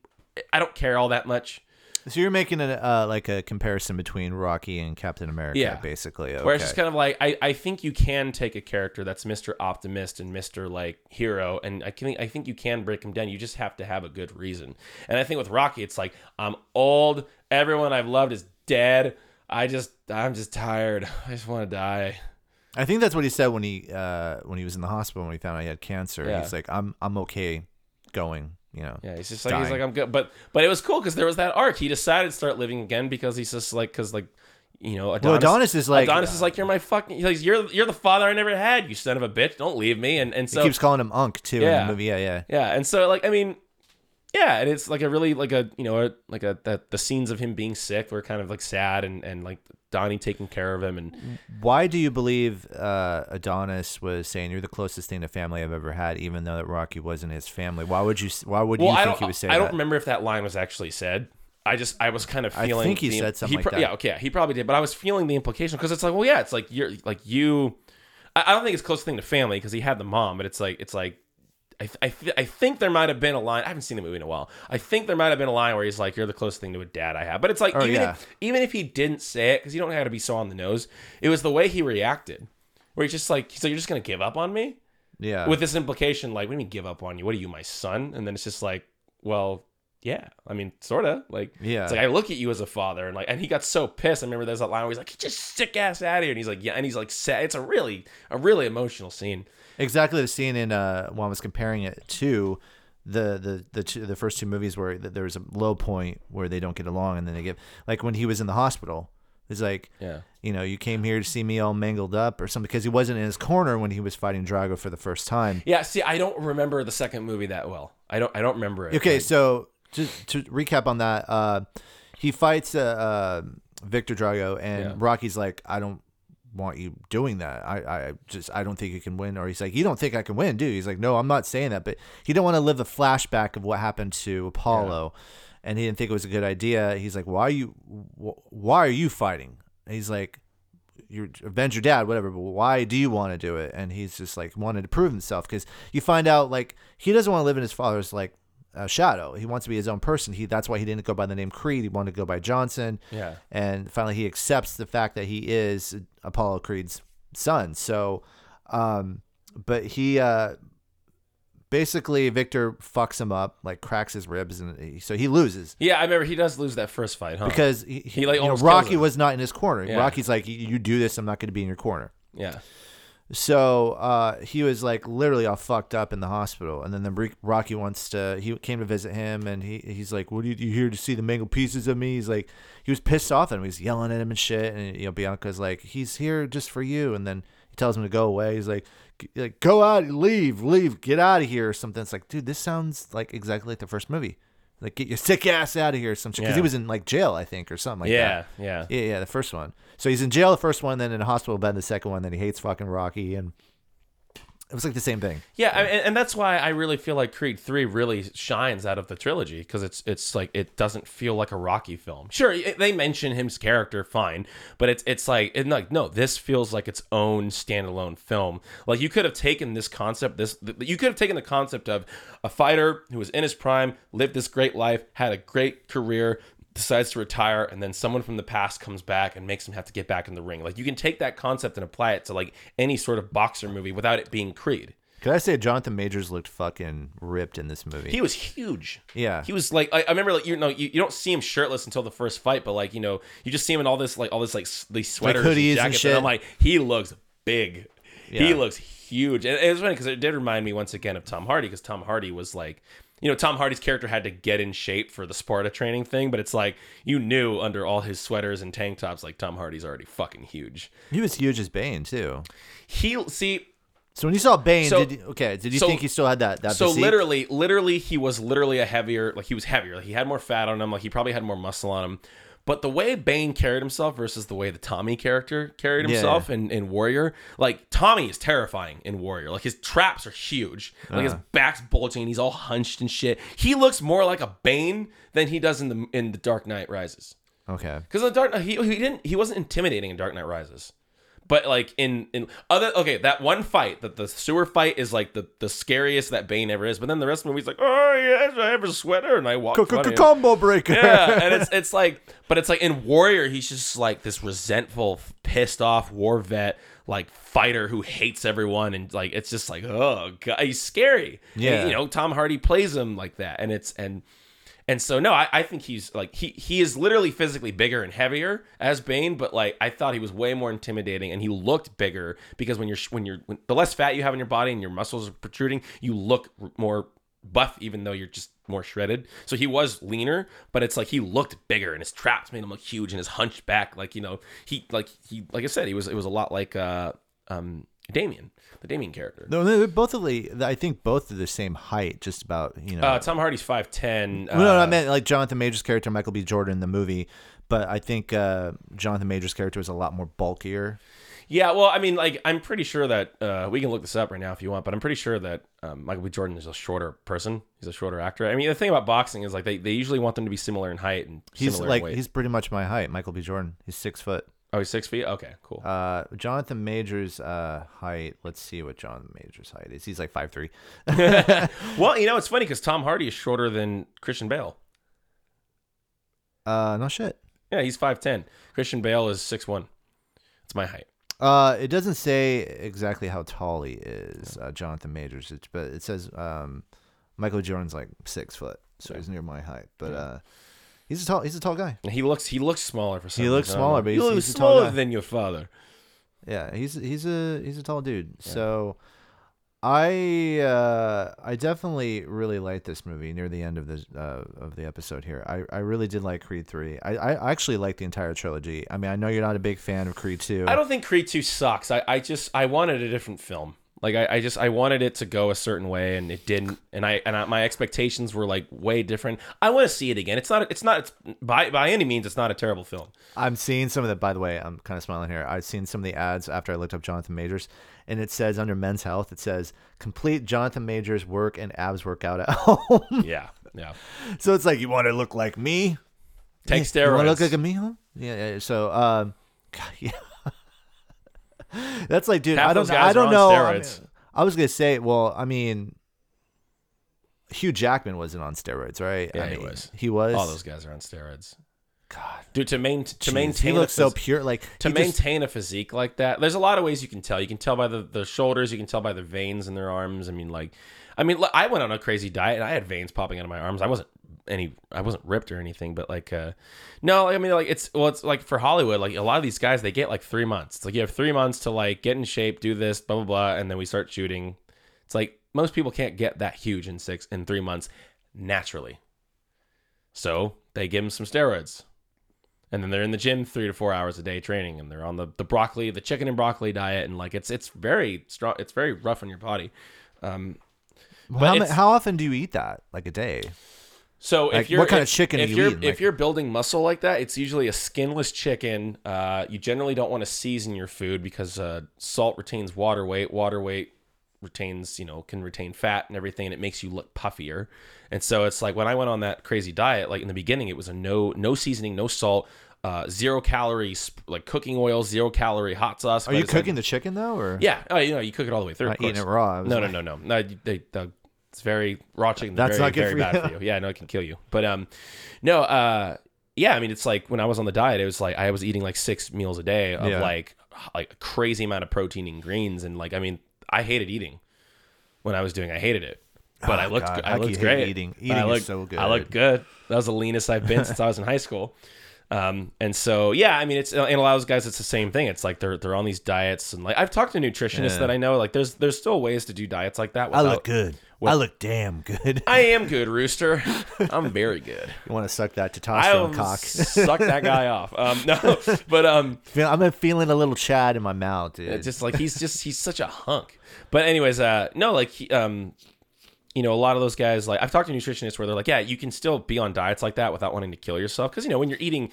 I don't care all that much. So you're making a uh, like a comparison between Rocky and Captain America, Yeah. basically. Okay. Where it's just kind of like I, I think you can take a character that's Mr. Optimist and Mr. like hero and I can I think you can break him down. You just have to have a good reason. And I think with Rocky it's like I'm old, everyone I've loved is dead. I just I'm just tired. I just want to die. I think that's what he said when he uh, when he was in the hospital when he found out he had cancer. Yeah. He's like, I'm I'm okay going. You know. Yeah, he's just like he's like I'm good, but but it was cool because there was that arc. He decided to start living again because he's just like because like you know Adonis, Well, Adonis is like Adonis is like you're my fucking he's like, you're you're the father I never had. You son of a bitch, don't leave me. And and so he keeps calling him Unk too in the movie. Yeah, yeah. yeah, and so like I mean, yeah, and it's like a really like a you know a, like a that the scenes of him being sick were kind of like sad and and like Donnie taking care of him, and Why do you believe uh, Adonis was saying you're the closest thing to family I've ever had, even though that Rocky wasn't his family? Why would you? Why would well, you I think he was saying I don't that? remember if that line was actually said. I just I was kind of feeling I think he the- said something like pro- that. Yeah, okay, yeah, he probably did, but I was feeling the implication because it's like, well, yeah, it's like you're like you. I, I don't think it's close thing to family because he had the mom, but it's like it's like. I, th- I, th- I think there might have been a line. I haven't seen the movie in a while. I think there might have been a line where he's like, "You're the closest thing to a dad I have." But it's like, Oh, even yeah. if, even if he didn't say it, because you don't have to be so on the nose. It was the way he reacted, where he's just like, "So you're just gonna give up on me?" Yeah. with this implication, like, what do you mean give up on you? What are you, my son? And then it's just like, well, yeah. I mean, sorta. Like, Yeah. It's like I look at you as a father, and like, and he got so pissed. I remember there's that line where he's like, "Just sick ass out of here," and he's like, "Yeah," and he's like, sad. It's a really, a really emotional scene. Exactly the scene in uh, when I was comparing it to the the the two, the first two movies where th- there was a low point where they don't get along, and then they get like when he was in the hospital. He's like, Yeah. you know, you came here to see me all mangled up or something because he wasn't in his corner when he was fighting Drago for the first time. Yeah. See, I don't remember the second movie that well. I don't. I don't remember it. Okay, Like, so just to recap on that, uh, he fights uh, uh, Viktor Drago, and Yeah. Rocky's like, "I don't want you doing that. I, I just, I don't think you can win." Or he's like, "You don't think I can win, do you?" He's like, "No, I'm not saying that." But he didn't want to live the flashback of what happened to Apollo, and he didn't think it was a good idea. He's like, "Why are you? wh- Why are you fighting?" And he's like. You avenge your dad, whatever. But why do you want to do it? And he's just like wanted to prove himself because you find out like he doesn't want to live in his father's like uh, shadow. He wants to be his own person. He that's why he didn't go by the name Creed. He wanted to go by Johnson. Yeah. And finally, he accepts the fact that he is Apollo Creed's son. So, um, but he uh, basically Viktor fucks him up, like cracks his ribs, and he, so he loses Yeah, I remember he does lose that first fight, huh? because he, He, like, you know, Rocky was not in his corner. Yeah. Rocky's like, "You- you do this, I'm not going to be in your corner. yeah. So uh, he was like literally all fucked up in the hospital, and then the Ro- Rocky wants to. He came to visit him, and he he's like, "What are you, you here to see the mangled pieces of me?" He's like, he was pissed off at him. He's yelling at him and shit, and you know Bianca's like, "He's here just for you," and then he tells him to go away. He's like, like "Go out, leave, leave, get out of here," or something. It's like, dude, this sounds like exactly like the first movie. Like, get your sick ass out of here, or something. Because Yeah. he was in like jail, I think, or something like that. yeah. Yeah. Yeah, yeah, the first one. So he's in jail the first one, then in a hospital bed the second one, then he hates fucking Rocky, and it was like the same thing. Yeah, I, and, that's why I really feel like Creed Three really shines out of the trilogy because it's it's like it doesn't feel like a Rocky film. Sure, it- they mention him's character, fine, but it's it's like it, like no, this feels like its own standalone film. Like you could have taken this concept, this you could have taken the concept of a fighter who was in his prime, lived this great life, had a great career. Decides to retire, and then someone from the past comes back and makes him have to get back in the ring. Like you can take that concept and apply it to like any sort of boxer movie without it being Creed. Could I say Jonathan Majors looked fucking ripped in this movie? He was huge. yeah, He was like I, I remember like you know you, you don't see him shirtless until the first fight, but like you know you just see him in all this like all this like these sweaters hoodies and jackets, and, shit. I'm like he looks big. He looks huge, and it was funny because it did remind me once again of Tom Hardy because Tom Hardy was like. You know, Tom Hardy's character had to get in shape for the Sparta training thing, but it's like you knew under all his sweaters and tank tops, like Tom Hardy's already fucking huge. he was huge as Bane too. He see, So when you saw Bane, So- did you, okay? Did you so- think he still had that that? so physique? literally literally he was literally a heavier like he was heavier like he had more fat on him like he probably had more muscle on him but the way bane carried himself versus the way the tommy character carried Yeah. himself in, in warrior like tommy is terrifying in warrior like his traps are huge like his Uh-huh. back's bulging and he's all hunched and shit he looks more like a bane than he does in the in the dark knight rises okay. because the Dark he he didn't he wasn't intimidating in Dark Knight Rises, but like in in other okay that one fight that the sewer fight is like the the scariest that Bane ever is. But then the rest of the movie's like oh yes I have a sweater and I walk. funny." Combo breaker. yeah, and it's it's like, but it's like in Warrior, he's just like this resentful, pissed off war vet, like fighter who hates everyone, and like it's just like, oh god, he's scary. And, Yeah. you know, Tom Hardy plays him like that, and it's and and so no, I, I think he's like he he is literally physically bigger and heavier as Bane, but like I thought he was way more intimidating, and he looked bigger because when you're when you're when, the less fat you have in your body and your muscles are protruding, you look more buff, even though you're just more shredded. So he was leaner, but it's like he looked bigger, and his traps made him look huge, and his hunchback like you know, he like he like I said, he was it was a lot like uh um Damian, the Damian character. No, they're both of the. I think both are the same height, just about. You know. Uh, Tom Hardy's five ten. Uh, no, no, I meant like Jonathan Majors' character, Michael B. Jordan, in the movie. but I think uh, Jonathan Majors' character is a lot more bulkier. Yeah, well, I mean, like, I'm pretty sure that uh, we can look this up right now if you want, but I'm pretty sure that um, Michael B. Jordan is a shorter person. He's a shorter actor. I mean, the thing about boxing is like they, they usually want them to be similar in height and He's similar like weight. he's pretty much my height, Michael B. Jordan. He's six foot. Oh, he's six feet. Okay, cool. Uh, Jonathan Majors' uh, height. Let's see what Jonathan Majors' height is. He's like five three. well, you know, it's funny because Tom Hardy is shorter than Christian Bale. Uh, no shit. Yeah, he's five ten. Christian Bale is six one. It's my height. Uh, it doesn't say exactly how tall he is, uh, Jonathan Majors, but it says um, Michael Jordan's like six foot, so he's near my height. But uh, he's a tall he's a tall guy. He looks he looks smaller for some He looks reason. Smaller, but he he's- looks he's a tall smaller guy. than your father. Yeah, he's he's a he's a tall dude. So I uh, I definitely really liked this movie near the end of the uh, of the episode here. I, I really did like Creed three. I, I actually like the entire trilogy. I mean, I know you're not a big fan of Creed two. I don't think Creed 2 sucks. I, I just I wanted a different film. Like I, I just I wanted it to go a certain way and it didn't and I and I, my expectations were like way different. I want to see it again. It's not it's not it's by by any means it's not a terrible film. I'm seeing some of the. By the way, I'm kind of smiling here. I've seen some of the ads after I looked up Jonathan Majors, and it says under Men's Health, it says complete Jonathan Majors work and abs workout at home. Yeah. Yeah. so it's like you want to look like me. Take You want to look like me, huh? Yeah. yeah so, um, God, yeah. That's like, dude. Half I don't. I don't know. I, mean. I was gonna say. Well, I mean, Hugh Jackman wasn't on steroids, right? Yeah, I he was. He was. All those guys are on steroids. God. Dude, to main to Jeez, maintain he a looks so pure. Like to he just- maintain a physique like that there's a lot of ways you can tell you can tell by the, the shoulders you can tell by the veins in their arms i mean like i mean i went on a crazy diet and i had veins popping out of my arms i wasn't any i wasn't ripped or anything but like uh no i mean like it's well it's like for hollywood like a lot of these guys they get like three months it's like you have three months to like get in shape do this blah blah blah and then we start shooting it's like most people can't get that huge in six in three months naturally so they give them some steroids and then they're in the gym three to four hours a day training and they're on the, the broccoli the chicken and broccoli diet and like it's it's very strong it's very rough on your body um how, but ma- how often do you eat that? Like a day? So Like, if you're what kind of if- chicken are if you you're eating? if Like- you're building muscle like that it's usually a skinless chicken. Uh you generally don't want to season your food because uh salt retains water weight. Water weight retains you know can retain fat and everything and it makes you look puffier. And so it's like when i went on that crazy diet like in the beginning it was a no no seasoning no salt uh zero calorie sp- like cooking oil zero calorie hot sauce Are you cooking the chicken though, or? Yeah. Oh you know you cook it all the way through Not eating it raw? No no like- no no. No they, they, it's very raw That's very, not good very for bad you. for you yeah no it can kill you but um no uh yeah i mean it's like when i was on the diet it was like i was eating like six meals a day of Yeah. like like a crazy amount of protein and greens and like i mean i hated eating when i was doing i hated it but I Oh, looked, God, I looked great. eating? I Eating is looked, so I looked good. That was the leanest I've been since I was in high school. Um, and so yeah, I mean, it's and a lot of those guys, it's the same thing. It's like they're they're on these diets, and like I've talked to nutritionists Yeah. that I know. Like there's there's still ways to do diets like that. I look good. With- I look damn good. I am good, Rooster. I'm very good. you want to suck that I testosterone will cock? suck that guy off. Um, no, but um, I'm feeling a little Chad in my mouth, dude. Just like he's just he's such a hunk. But anyways, uh no, like he, um you know, a lot of those guys like I've talked to nutritionists where they're like, yeah, you can still be on diets like that without wanting to kill yourself because you know, when you're eating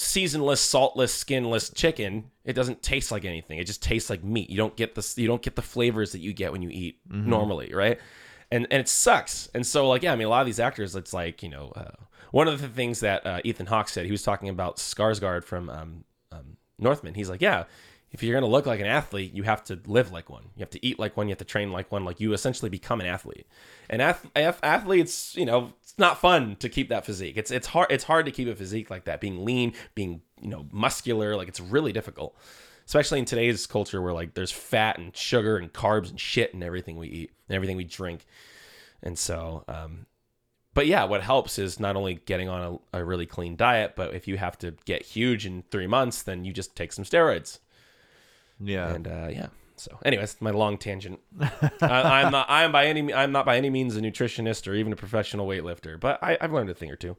seasonless, saltless, skinless chicken, it doesn't taste like anything. It just tastes like meat. You don't get the you don't get the flavors that you get when you eat normally, right? And and it sucks. And so like yeah, I mean a lot of these actors it's like, you know, uh, one of the things that uh, Ethan Hawke said, he was talking about Skarsgård from um, um, Northman. He's like, yeah, if you're gonna look like an athlete, you have to live like one. You have to eat like one. You have to train like one. Like you essentially become an athlete. And ath- ath- athletes, you know, not fun to keep that physique. It's it's hard. It's hard to keep a physique like that. Being lean, being you know muscular, like it's really difficult. Especially in today's culture where like there's fat and sugar and carbs and shit and everything we eat and everything we drink. And so, um, but yeah, what helps is not only getting on a, a really clean diet, but if you have to get huge in three months, then you just take some steroids. yeah. And uh, yeah. So, anyways, my long tangent. I, I'm not. I'm by any. I'm not by any means a nutritionist or even a professional weightlifter, but I, I've learned a thing or two.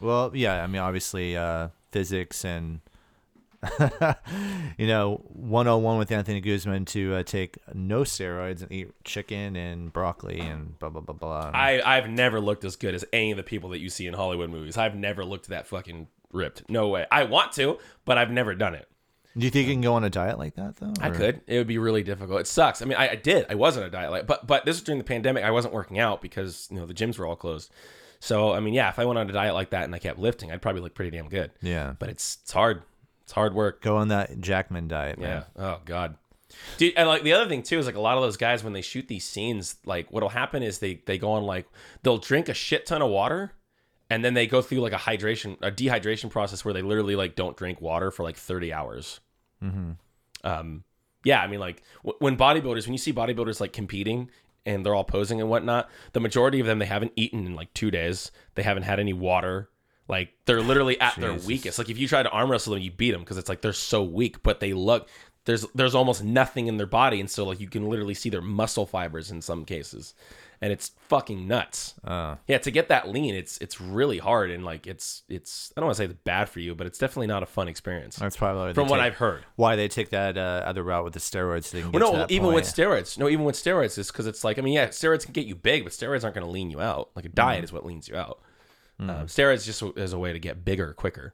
Well, yeah. I mean, obviously, uh, physics and you know, 101 with Anthony Guzman to uh, take no steroids and eat chicken and broccoli and blah blah blah blah. I I've never looked as good as any of the people that you see in Hollywood movies. I've never looked that fucking ripped. No way. I want to, but I've never done it. Do you think you can go on a diet like that though? I or- could. It would be really difficult. It sucks. I mean, I, I did. I was on a diet, like, but but this was during the pandemic. I wasn't working out because you know the gyms were all closed. So I mean, yeah, if I went on a diet like that and I kept lifting, I'd probably look pretty damn good. Yeah. But it's it's hard. It's hard work. Go on that Jackman diet, Yeah. Oh God. Dude, and like the other thing too is like a lot of those guys when they shoot these scenes, like what'll happen is they they go on like they'll drink a shit ton of water, and then they go through like a hydration a dehydration process where they literally like don't drink water for like thirty hours. Mm-hmm. Um, yeah, I mean like w- when bodybuilders when you see bodybuilders like competing and they're all posing and whatnot, the majority of them they haven't eaten in like two days. They haven't had any water. Like they're literally at their weakest. Like if you try to arm wrestle them, you beat them because it's like they're so weak, but they look there's there's almost nothing in their body, and so like you can literally see their muscle fibers in some cases, and it's fucking nuts. Uh, Yeah, to get that lean, it's it's really hard, and like it's it's I don't want to say it's bad for you, but it's definitely not a fun experience that's probably from what take- I've heard. why they take that uh, other route with the steroids. So they can get Well, no, even with steroids. No, even with steroids, is because it's like I mean, yeah, steroids can get you big, but steroids aren't going to lean you out. Like a diet is what leans you out. Um, steroids just is a way to get bigger quicker.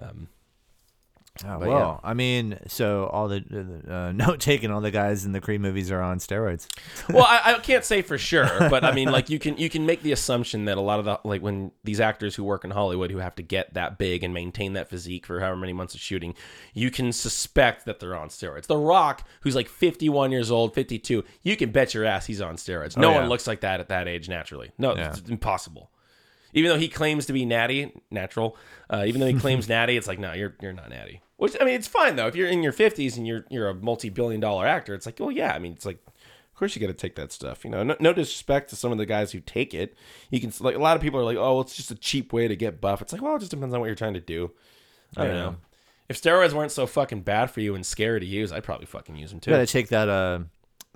Um, Oh, But well, I mean, so all the uh, note taken, all the guys in the Creed movies are on steroids. well, I, I can't say for sure, but I mean, like you can you can make the assumption that a lot of the like when these actors who work in Hollywood who have to get that big and maintain that physique for however many months of shooting, you can suspect that they're on steroids. The Rock, who's like 51 years old, 52, you can bet your ass he's on steroids. No Oh, yeah. one looks like that at that age naturally. No, Yeah. it's impossible. Even though he claims to be natty, natural, uh, even though he claims natty, it's like no, you're you're not natty. Which I mean, it's fine though. If you're in your 50s and you're you're a multi-billion dollar actor, it's like, well, yeah. I mean, it's like of course you got to take that stuff. You know, no, no disrespect to some of the guys who take it. You can like a lot of people are like, oh, it's just a cheap way to get buff. It's like, well, it just depends on what you're trying to do. I don't Yeah. know. If steroids weren't so fucking bad for you and scary to use, I'd probably fucking use them too. Got to take that uh,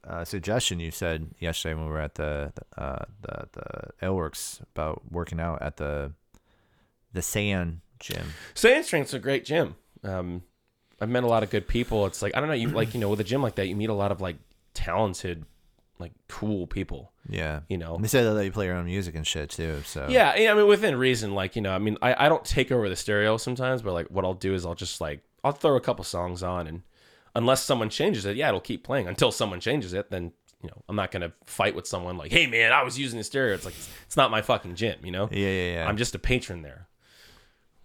uh, suggestion you said yesterday when we were at the the, uh, the the Aleworks about working out at the the Sand gym. Sand Strength's a great gym. Um, I've met a lot of good people. It's like I don't know, you like you know, with a gym like that, you meet a lot of like talented, like cool people. Yeah, You know, they said that you play your own music and shit too. So Yeah, yeah, I mean within reason. Like you know, I mean, I, I don't take over the stereo sometimes, but like what I'll do is I'll just like I'll throw a couple songs on, and unless someone changes it, yeah, it'll keep playing until someone changes it. Then you know, I'm not gonna fight with someone like, hey man, I was using the stereo. It's like it's not my fucking gym, you know. yeah, yeah, yeah. I'm just a patron there.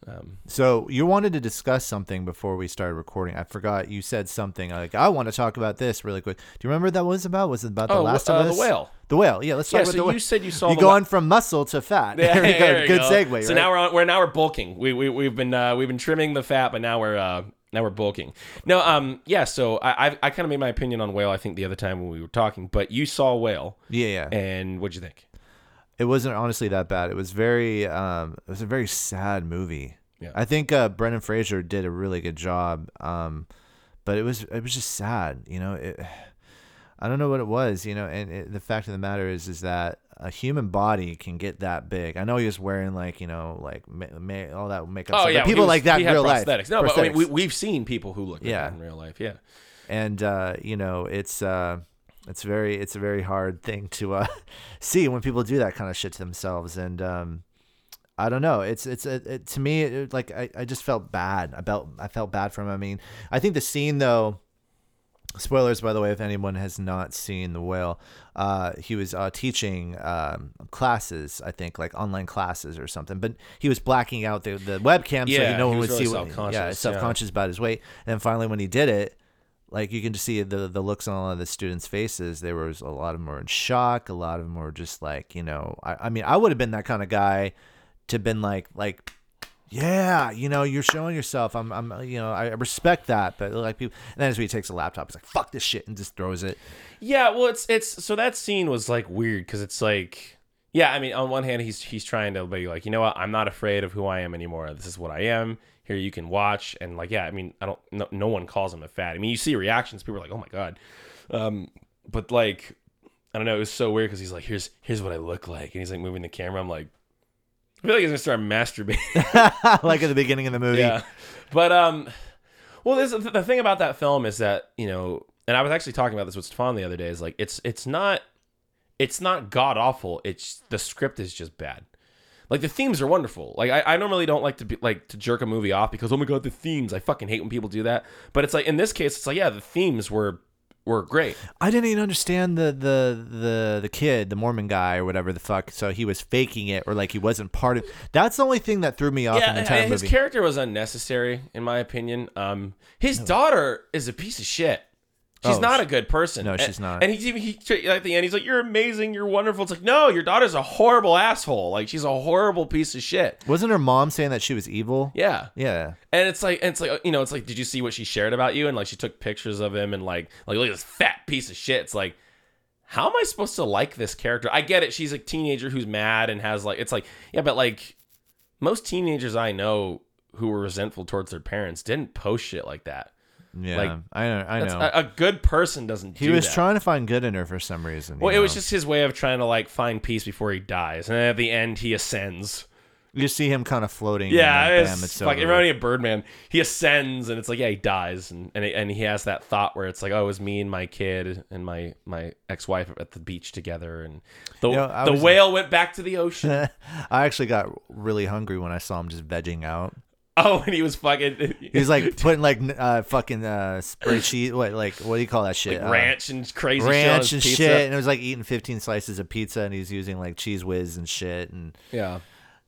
Um, So you wanted to discuss something before we started recording. I forgot you said something like I want to talk about this really quick. Do you remember what that was about? Was it about the oh, Last uh, of Us? the whale. The whale. Yeah, let's talk Yeah, about so the whale. you said you saw you the go on from muscle to fat. Yeah, there we there go. you Good go. segue. So right? now we're on, we're now we're bulking. We we we've been uh, we've been trimming the fat, but now we're uh, now we're bulking. No, um, yeah. So I I, I kind of made my opinion on whale. I think the other time when we were talking, but you saw whale, yeah, yeah. and what'd you think? It wasn't honestly that bad. It was very um it was a very sad movie. Yeah. I think uh Brendan Fraser did a really good job. Um but it was it was just sad, you know. It I don't know what it was, you know, and it, the fact of the matter is is that a human body can get that big. I know he was wearing like, you know, like ma- ma- all that makeup Oh stuff, yeah, people was- like that in real life. No, but I mean, we we've seen people who look like Yeah. that in real life. Yeah. and uh, you know it's uh, it's very it's a very hard thing to uh, see when people do that kind of shit to themselves and um, I don't know it's it's it, it, to me it, like I, I just felt bad I felt I felt bad for him I mean I think the scene though spoilers by the way if anyone has not seen the whale uh, he was uh, teaching um, classes I think like online classes or something but he was blacking out the, the webcam so no one would really see what yeah self-conscious, yeah. self-conscious about his weight and then finally when he did it like you can just see the the looks on a lot of the students' faces. There was a lot of them were in shock. A lot of them were just like, you know, I, I mean, I would have been that kind of guy to been like, like, yeah, you know, you're showing yourself. I'm, I'm, uh, you know, I respect that. But like people, and then as he takes a laptop, he's like, fuck this shit, and just throws it. Yeah, well, it's it's so that scene was like weird because it's like, yeah, I mean, on one hand, he's he's trying to be like, you know what, I'm not afraid of who I am anymore. This is what I am. Here you can watch, and like, yeah, I mean, I don't, no, no one calls him a fat. I mean, you see reactions, people are like, oh my god, um, but like, I don't know, it was so weird because he's like, here's here's what I look like, and he's like moving the camera. I'm like, I feel like he's gonna start masturbating. like at the beginning of the movie. Yeah, but um, Well, this, the thing about that film is that you know, and I was actually talking about this with Stefan the other day. Is like it's it's not it's not god awful. It's the script is just bad. Like the themes are wonderful. Like I, I normally don't like to be like to jerk a movie off because oh my god the themes. I fucking hate when people do that. But it's like in this case, it's like yeah the themes were were great. I didn't even understand the the the the kid, the Mormon guy or whatever the fuck. So he was faking it, or like he wasn't part of. That's the only thing that threw me off in the entire his movie. character was unnecessary in my opinion. Um, his daughter is a piece of shit. She's Oh, not sh- a good person. No, And- she's not. And he's even he at the end he's like, "You're amazing. You're wonderful." It's like, no, your daughter's a horrible asshole. Like she's a horrible piece of shit. Wasn't her mom saying that she was evil? Yeah. Yeah. And it's like, and it's like, you know, it's like, did you see what she shared about you? And like, she took pictures of him and like, like, look at this fat piece of shit. It's like, how am I supposed to like this character? I get it. She's a teenager who's mad and has like, it's like, yeah, but like, most teenagers I know who were resentful towards their parents didn't post shit like that. Yeah. Like, I know. I know. a, a good person doesn't. he do was that. trying to find good in her for some reason. Well, it was just his way of trying to like find peace before he dies, and then at the end he ascends. you see him kind of floating. Yeah, and it's, bam, it's like it over. reminded me of Birdman. He ascends, and it's like, yeah, he dies, and and, it, and he has that thought where it's like, oh, it was me and my kid and my my ex wife at the beach together, and the You know, the whale went back to the ocean. I actually got really hungry when I saw him just vegging out. oh, and he was fucking He was like putting like uh, fucking uh, spreadsheet. What like what do you call that shit? like Uh, ranch and crazy shit on ranch his and pizza. shit, and it was like eating 15 slices of pizza, and he's using like Cheez Whiz and shit, and Yeah.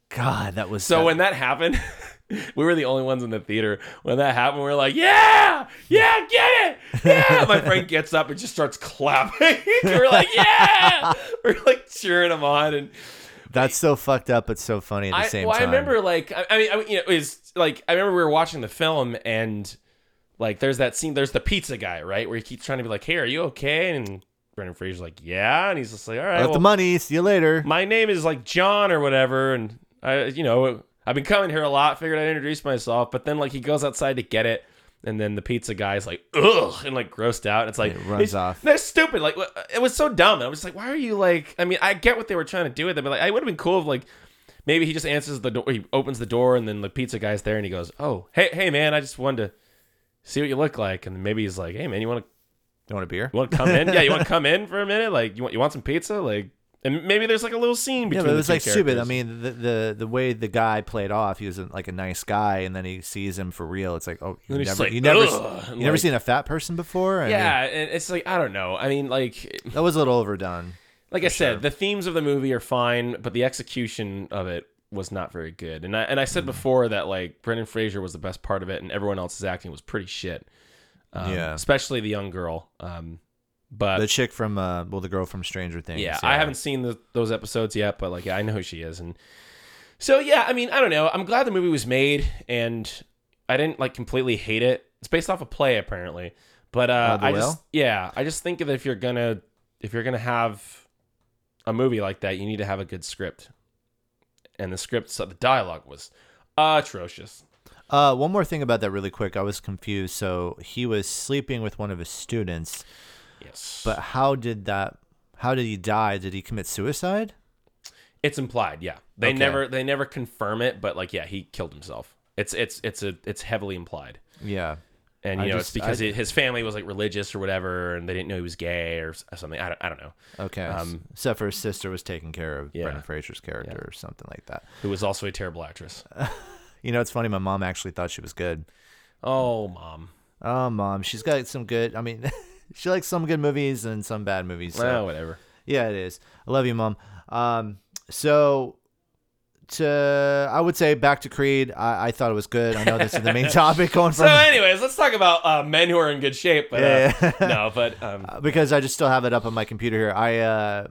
God, that was So that- when that happened, we were the only ones in the theater. When that happened, we were like, "Yeah, yeah, get it, yeah!" My friend gets up and just starts clapping. we're like, "Yeah!" We're like cheering him on, and that's so fucked up, but so funny at the I, same well, I remember like, I, I mean, I, you know, was like I remember we were watching the film and like there's that scene, there's the pizza guy, right, where he keeps trying to be like, "Hey, are you okay?" And Brendan Fraser's like, "Yeah," and he's just like, "All right, Got well, the money. See you later. my name is like John or whatever, and I, you know, I've been coming here a lot. Figured I'd introduce myself, but then like he goes outside to get it, and then the pizza guy's like, ugh, and like grossed out. And it's like It runs it's- off. They're stupid. Like it was so dumb. And I was like, why are you like? I mean, I get what they were trying to do with it, but like, I would have been cool if like. Maybe he just answers the door. He opens the door, and then the pizza guy's there, and he goes, "Oh, hey, hey, man, I just wanted to see what you look like." And maybe he's like, "Hey, man, you want to You want a beer? you want to come in? Yeah, you want to come in for a minute? Like, you want you want some pizza? Like, and maybe there's like a little scene between. Yeah, but it the was like stupid. I mean, the, the the way the guy played off, he was like a nice guy, and then he sees him for real. It's like, oh, you never, like, you never, "Ugh," you never like- seen a fat person before. I mean, yeah, and it's like I don't know. I mean, like that was a little overdone. like I said, sure. the themes of the movie are fine, but the execution of it was not very good. And I and I said before that like Brendan Fraser was the best part of it, and everyone else's acting was pretty shit. Um, Yeah. especially the young girl. Um, but The chick from, uh, well, the girl from Stranger Things. yeah, I haven't seen the, those episodes yet, but like yeah, I know who she is, and so yeah, I mean, I don't know. I'm glad the movie was made, and I didn't like completely hate it. It's based off a play apparently, but uh, Uh, I Whale? just yeah, I just think that if you're gonna if you're gonna have a movie like that, you need to have a good script, and the script, so the dialogue was atrocious. Uh, one more thing about that, really quick. I was confused. So he was sleeping with one of his students, Yes, but how did that? How did he die? Did he commit suicide? it's implied. Yeah, they Okay. never they never confirm it, but like yeah, he killed himself. It's it's it's a it's heavily implied. Yeah. and you I know just- it's because I- it- his family was like religious or whatever, and they didn't know he was gay or something. I don't, I don't know. Okay. Um, Except for his sister was taking care of Yeah. Brendan Fraser's character or something like that. Who was also a terrible actress. You know, it's funny. My mom actually thought she was good. Oh, mom. Oh, mom, she's got some good. I mean, she likes some good movies and some bad movies. So. Well, whatever. Yeah, it is. I love you, mom. Um, so to I would say back to Creed. I, I thought it was good. I know this is the main topic going From, So, anyways, let's talk about uh, men who are in good shape. But, uh, Yeah. no, but um, because I just still have it up on my computer here. I uh,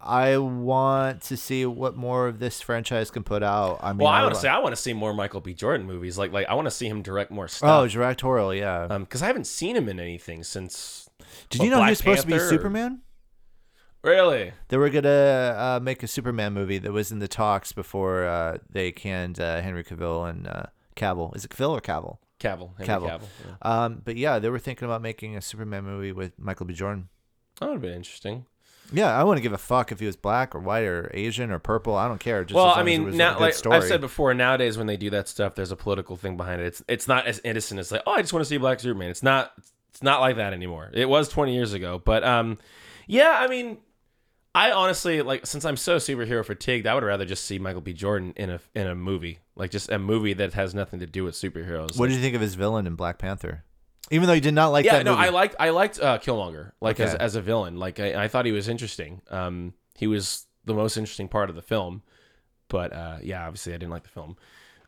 I want to see what more of this franchise can put out. I mean, well, I want to say I want to see more Michael B. Jordan movies. Like, like I want to see him direct more stuff. Oh, directorial, yeah. Um, because I haven't seen him in anything since. Did what, you know Black he was supposed to be or- Superman? Really? They were gonna uh, make a Superman movie that was in the talks before uh, they canned uh, Henry Cavill and uh, Cavill. Is it Cavill or Cavill? Cavill. Henry Cavill. Cavill. yeah. Um, but yeah, they were thinking about making a Superman movie with Michael B. Jordan. That would have been interesting. Yeah, I wouldn't give a fuck if he was black or white or Asian or purple. I don't care. Just well, I mean, now like story. I've said before, nowadays when they do that stuff, there's a political thing behind it. It's it's not as innocent as like, oh, I just want to see black Superman. It's not it's not like that anymore. It was 20 years ago, but um, yeah, I mean, I honestly like since I'm so superhero fatigued, I would rather just see Michael B. Jordan in a in a movie, like just a movie that has nothing to do with superheroes. What did you think of his villain in Black Panther? Even though you did not like yeah, that no, movie. I liked I liked uh, Killmonger like as Okay. as a villain. Like I, I thought he was interesting. Um, he was the most interesting part of the film, but uh, yeah, obviously I didn't like the film.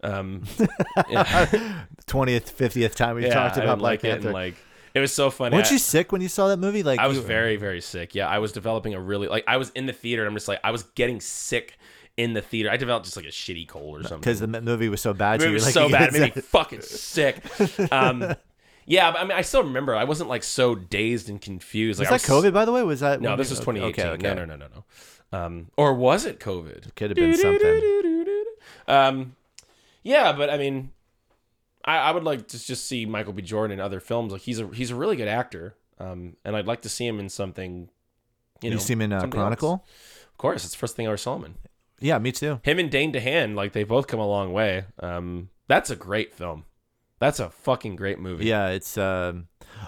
Um, yeah, twentieth, fiftieth time we yeah, talked I about didn't Black like it, Panther. and like it was so funny. Weren't I- you sick when you saw that movie? Like I was you- very, very sick. Yeah, I was developing a really like I was in the theater and I'm just like I was getting sick in the theater. I developed just like a shitty cold or something. because the m- movie was so bad. you were was like, so you bad, it made me fucking sick. Um, yeah, but I mean, I still remember. I wasn't like so dazed and confused. Like, Was I that COVID, by the way? Was that No, this was 2018. Okay, okay. No, no, no, no, no. Um, or was it COVID? Could have been something. Um, yeah, but I mean, I, I would like to just see Michael B. Jordan in other films. Like he's a he's a really good actor. Um, and I'd like to see him in something. You, You, see him in uh, something else. Chronicle? Of course, it's the first thing I ever saw him in. Yeah, me too. Him and Dane DeHaan, like they both come a long way. Um, that's a great film. That's a fucking great movie. Yeah, it's. Um...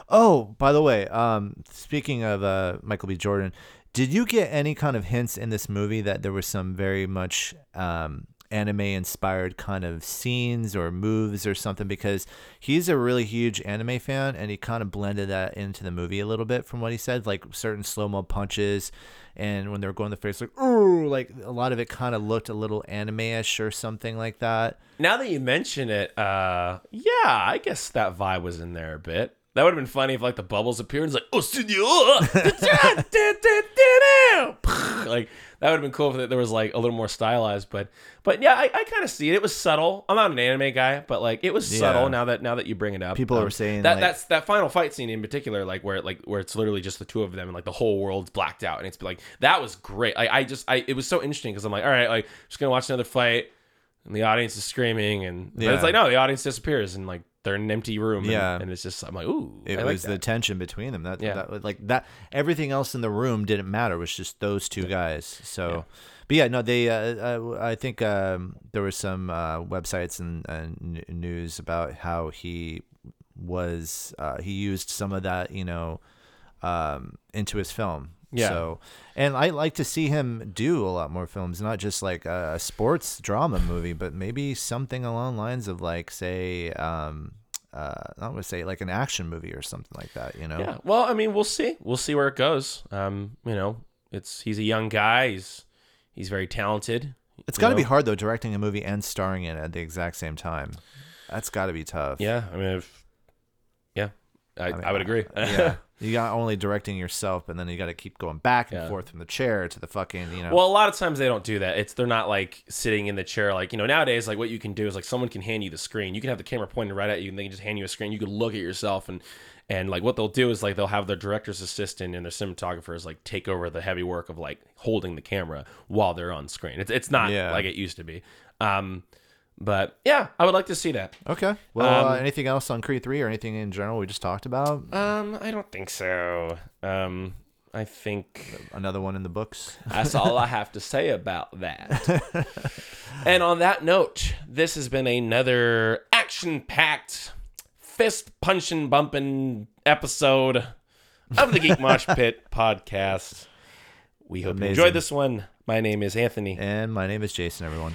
Oh, by the way, um, speaking of uh, Michael B. Jordan, did you get any kind of hints in this movie that there was some very much um, anime-inspired kind of scenes or moves or something? Because he's a really huge anime fan, and he kind of blended that into the movie a little bit from what he said, like certain slow-mo punches. And when they were going the face, like, ooh, like a lot of it kind of looked a little anime-ish or something like that. Now that you mention it, uh, yeah, I guess that vibe was in there a bit. That would have been funny if like the bubbles appeared and it's like, oh, senor, like that would have been cool if there was like a little more stylized. But, but yeah, I, I kind of see it. It was subtle. I'm not an anime guy, but like it was Yeah. subtle. Now that now that you bring it up, People Um, are saying, that like- that's that final fight scene in particular, like where like where it's literally just the two of them and like the whole world's blacked out, and it's like that was great. I, I just I it was so interesting because I'm like, all right, like just gonna watch another fight, and the audience is screaming, and but Yeah. it's like no, the audience disappears, and like they're in an empty room, Yeah. and it's just I'm like, ooh, It I like was the tension between them. That, Yeah. that like that. Everything else in the room didn't matter. It was just those two guys. So, but yeah, no, they. Uh, uh, I think um, there were some uh, websites and, and news about how he was. Uh, he used some of that, you know, um, into his film. Yeah. So, and I like to see him do a lot more films, not just like a, sports drama movie, but maybe something along the lines of like, say, um, uh, I would say like an action movie or something like that. You know? Yeah. Well, I mean, we'll see. We'll see where it goes. Um, you know, it's he's a young guy. He's he's very talented. It's got to be hard though, directing a movie and starring in it at the exact same time. That's got to be tough. Yeah. I mean, if, I, I, mean, would agree. yeah. You got only directing yourself, and then you got to keep going back and Yeah. forth from the chair to the fucking, you know. Well, a lot of times they don't do that. It's they're not like sitting in the chair. Like you know, nowadays, like what you can do is like someone can hand you the screen. You can have the camera pointed right at you, and they can just hand you a screen. You can look at yourself, and and like what they'll do is like they'll have their director's assistant and their cinematographers like take over the heavy work of like holding the camera while they're on screen. It's it's not Yeah. like it used to be. Um, but yeah, I would like to see that. okay. Well, uh, um, anything else on Creed 3 or anything in general we just talked about? Um, I don't think so. Um, I think Another one in the books? That's all I have to say about that. and on that note, this has been another action packed, fist punching, bumping episode of the Geek Mosh Pit podcast. We hope you enjoyed this one. My name is Anthony, And my name is Jason, everyone.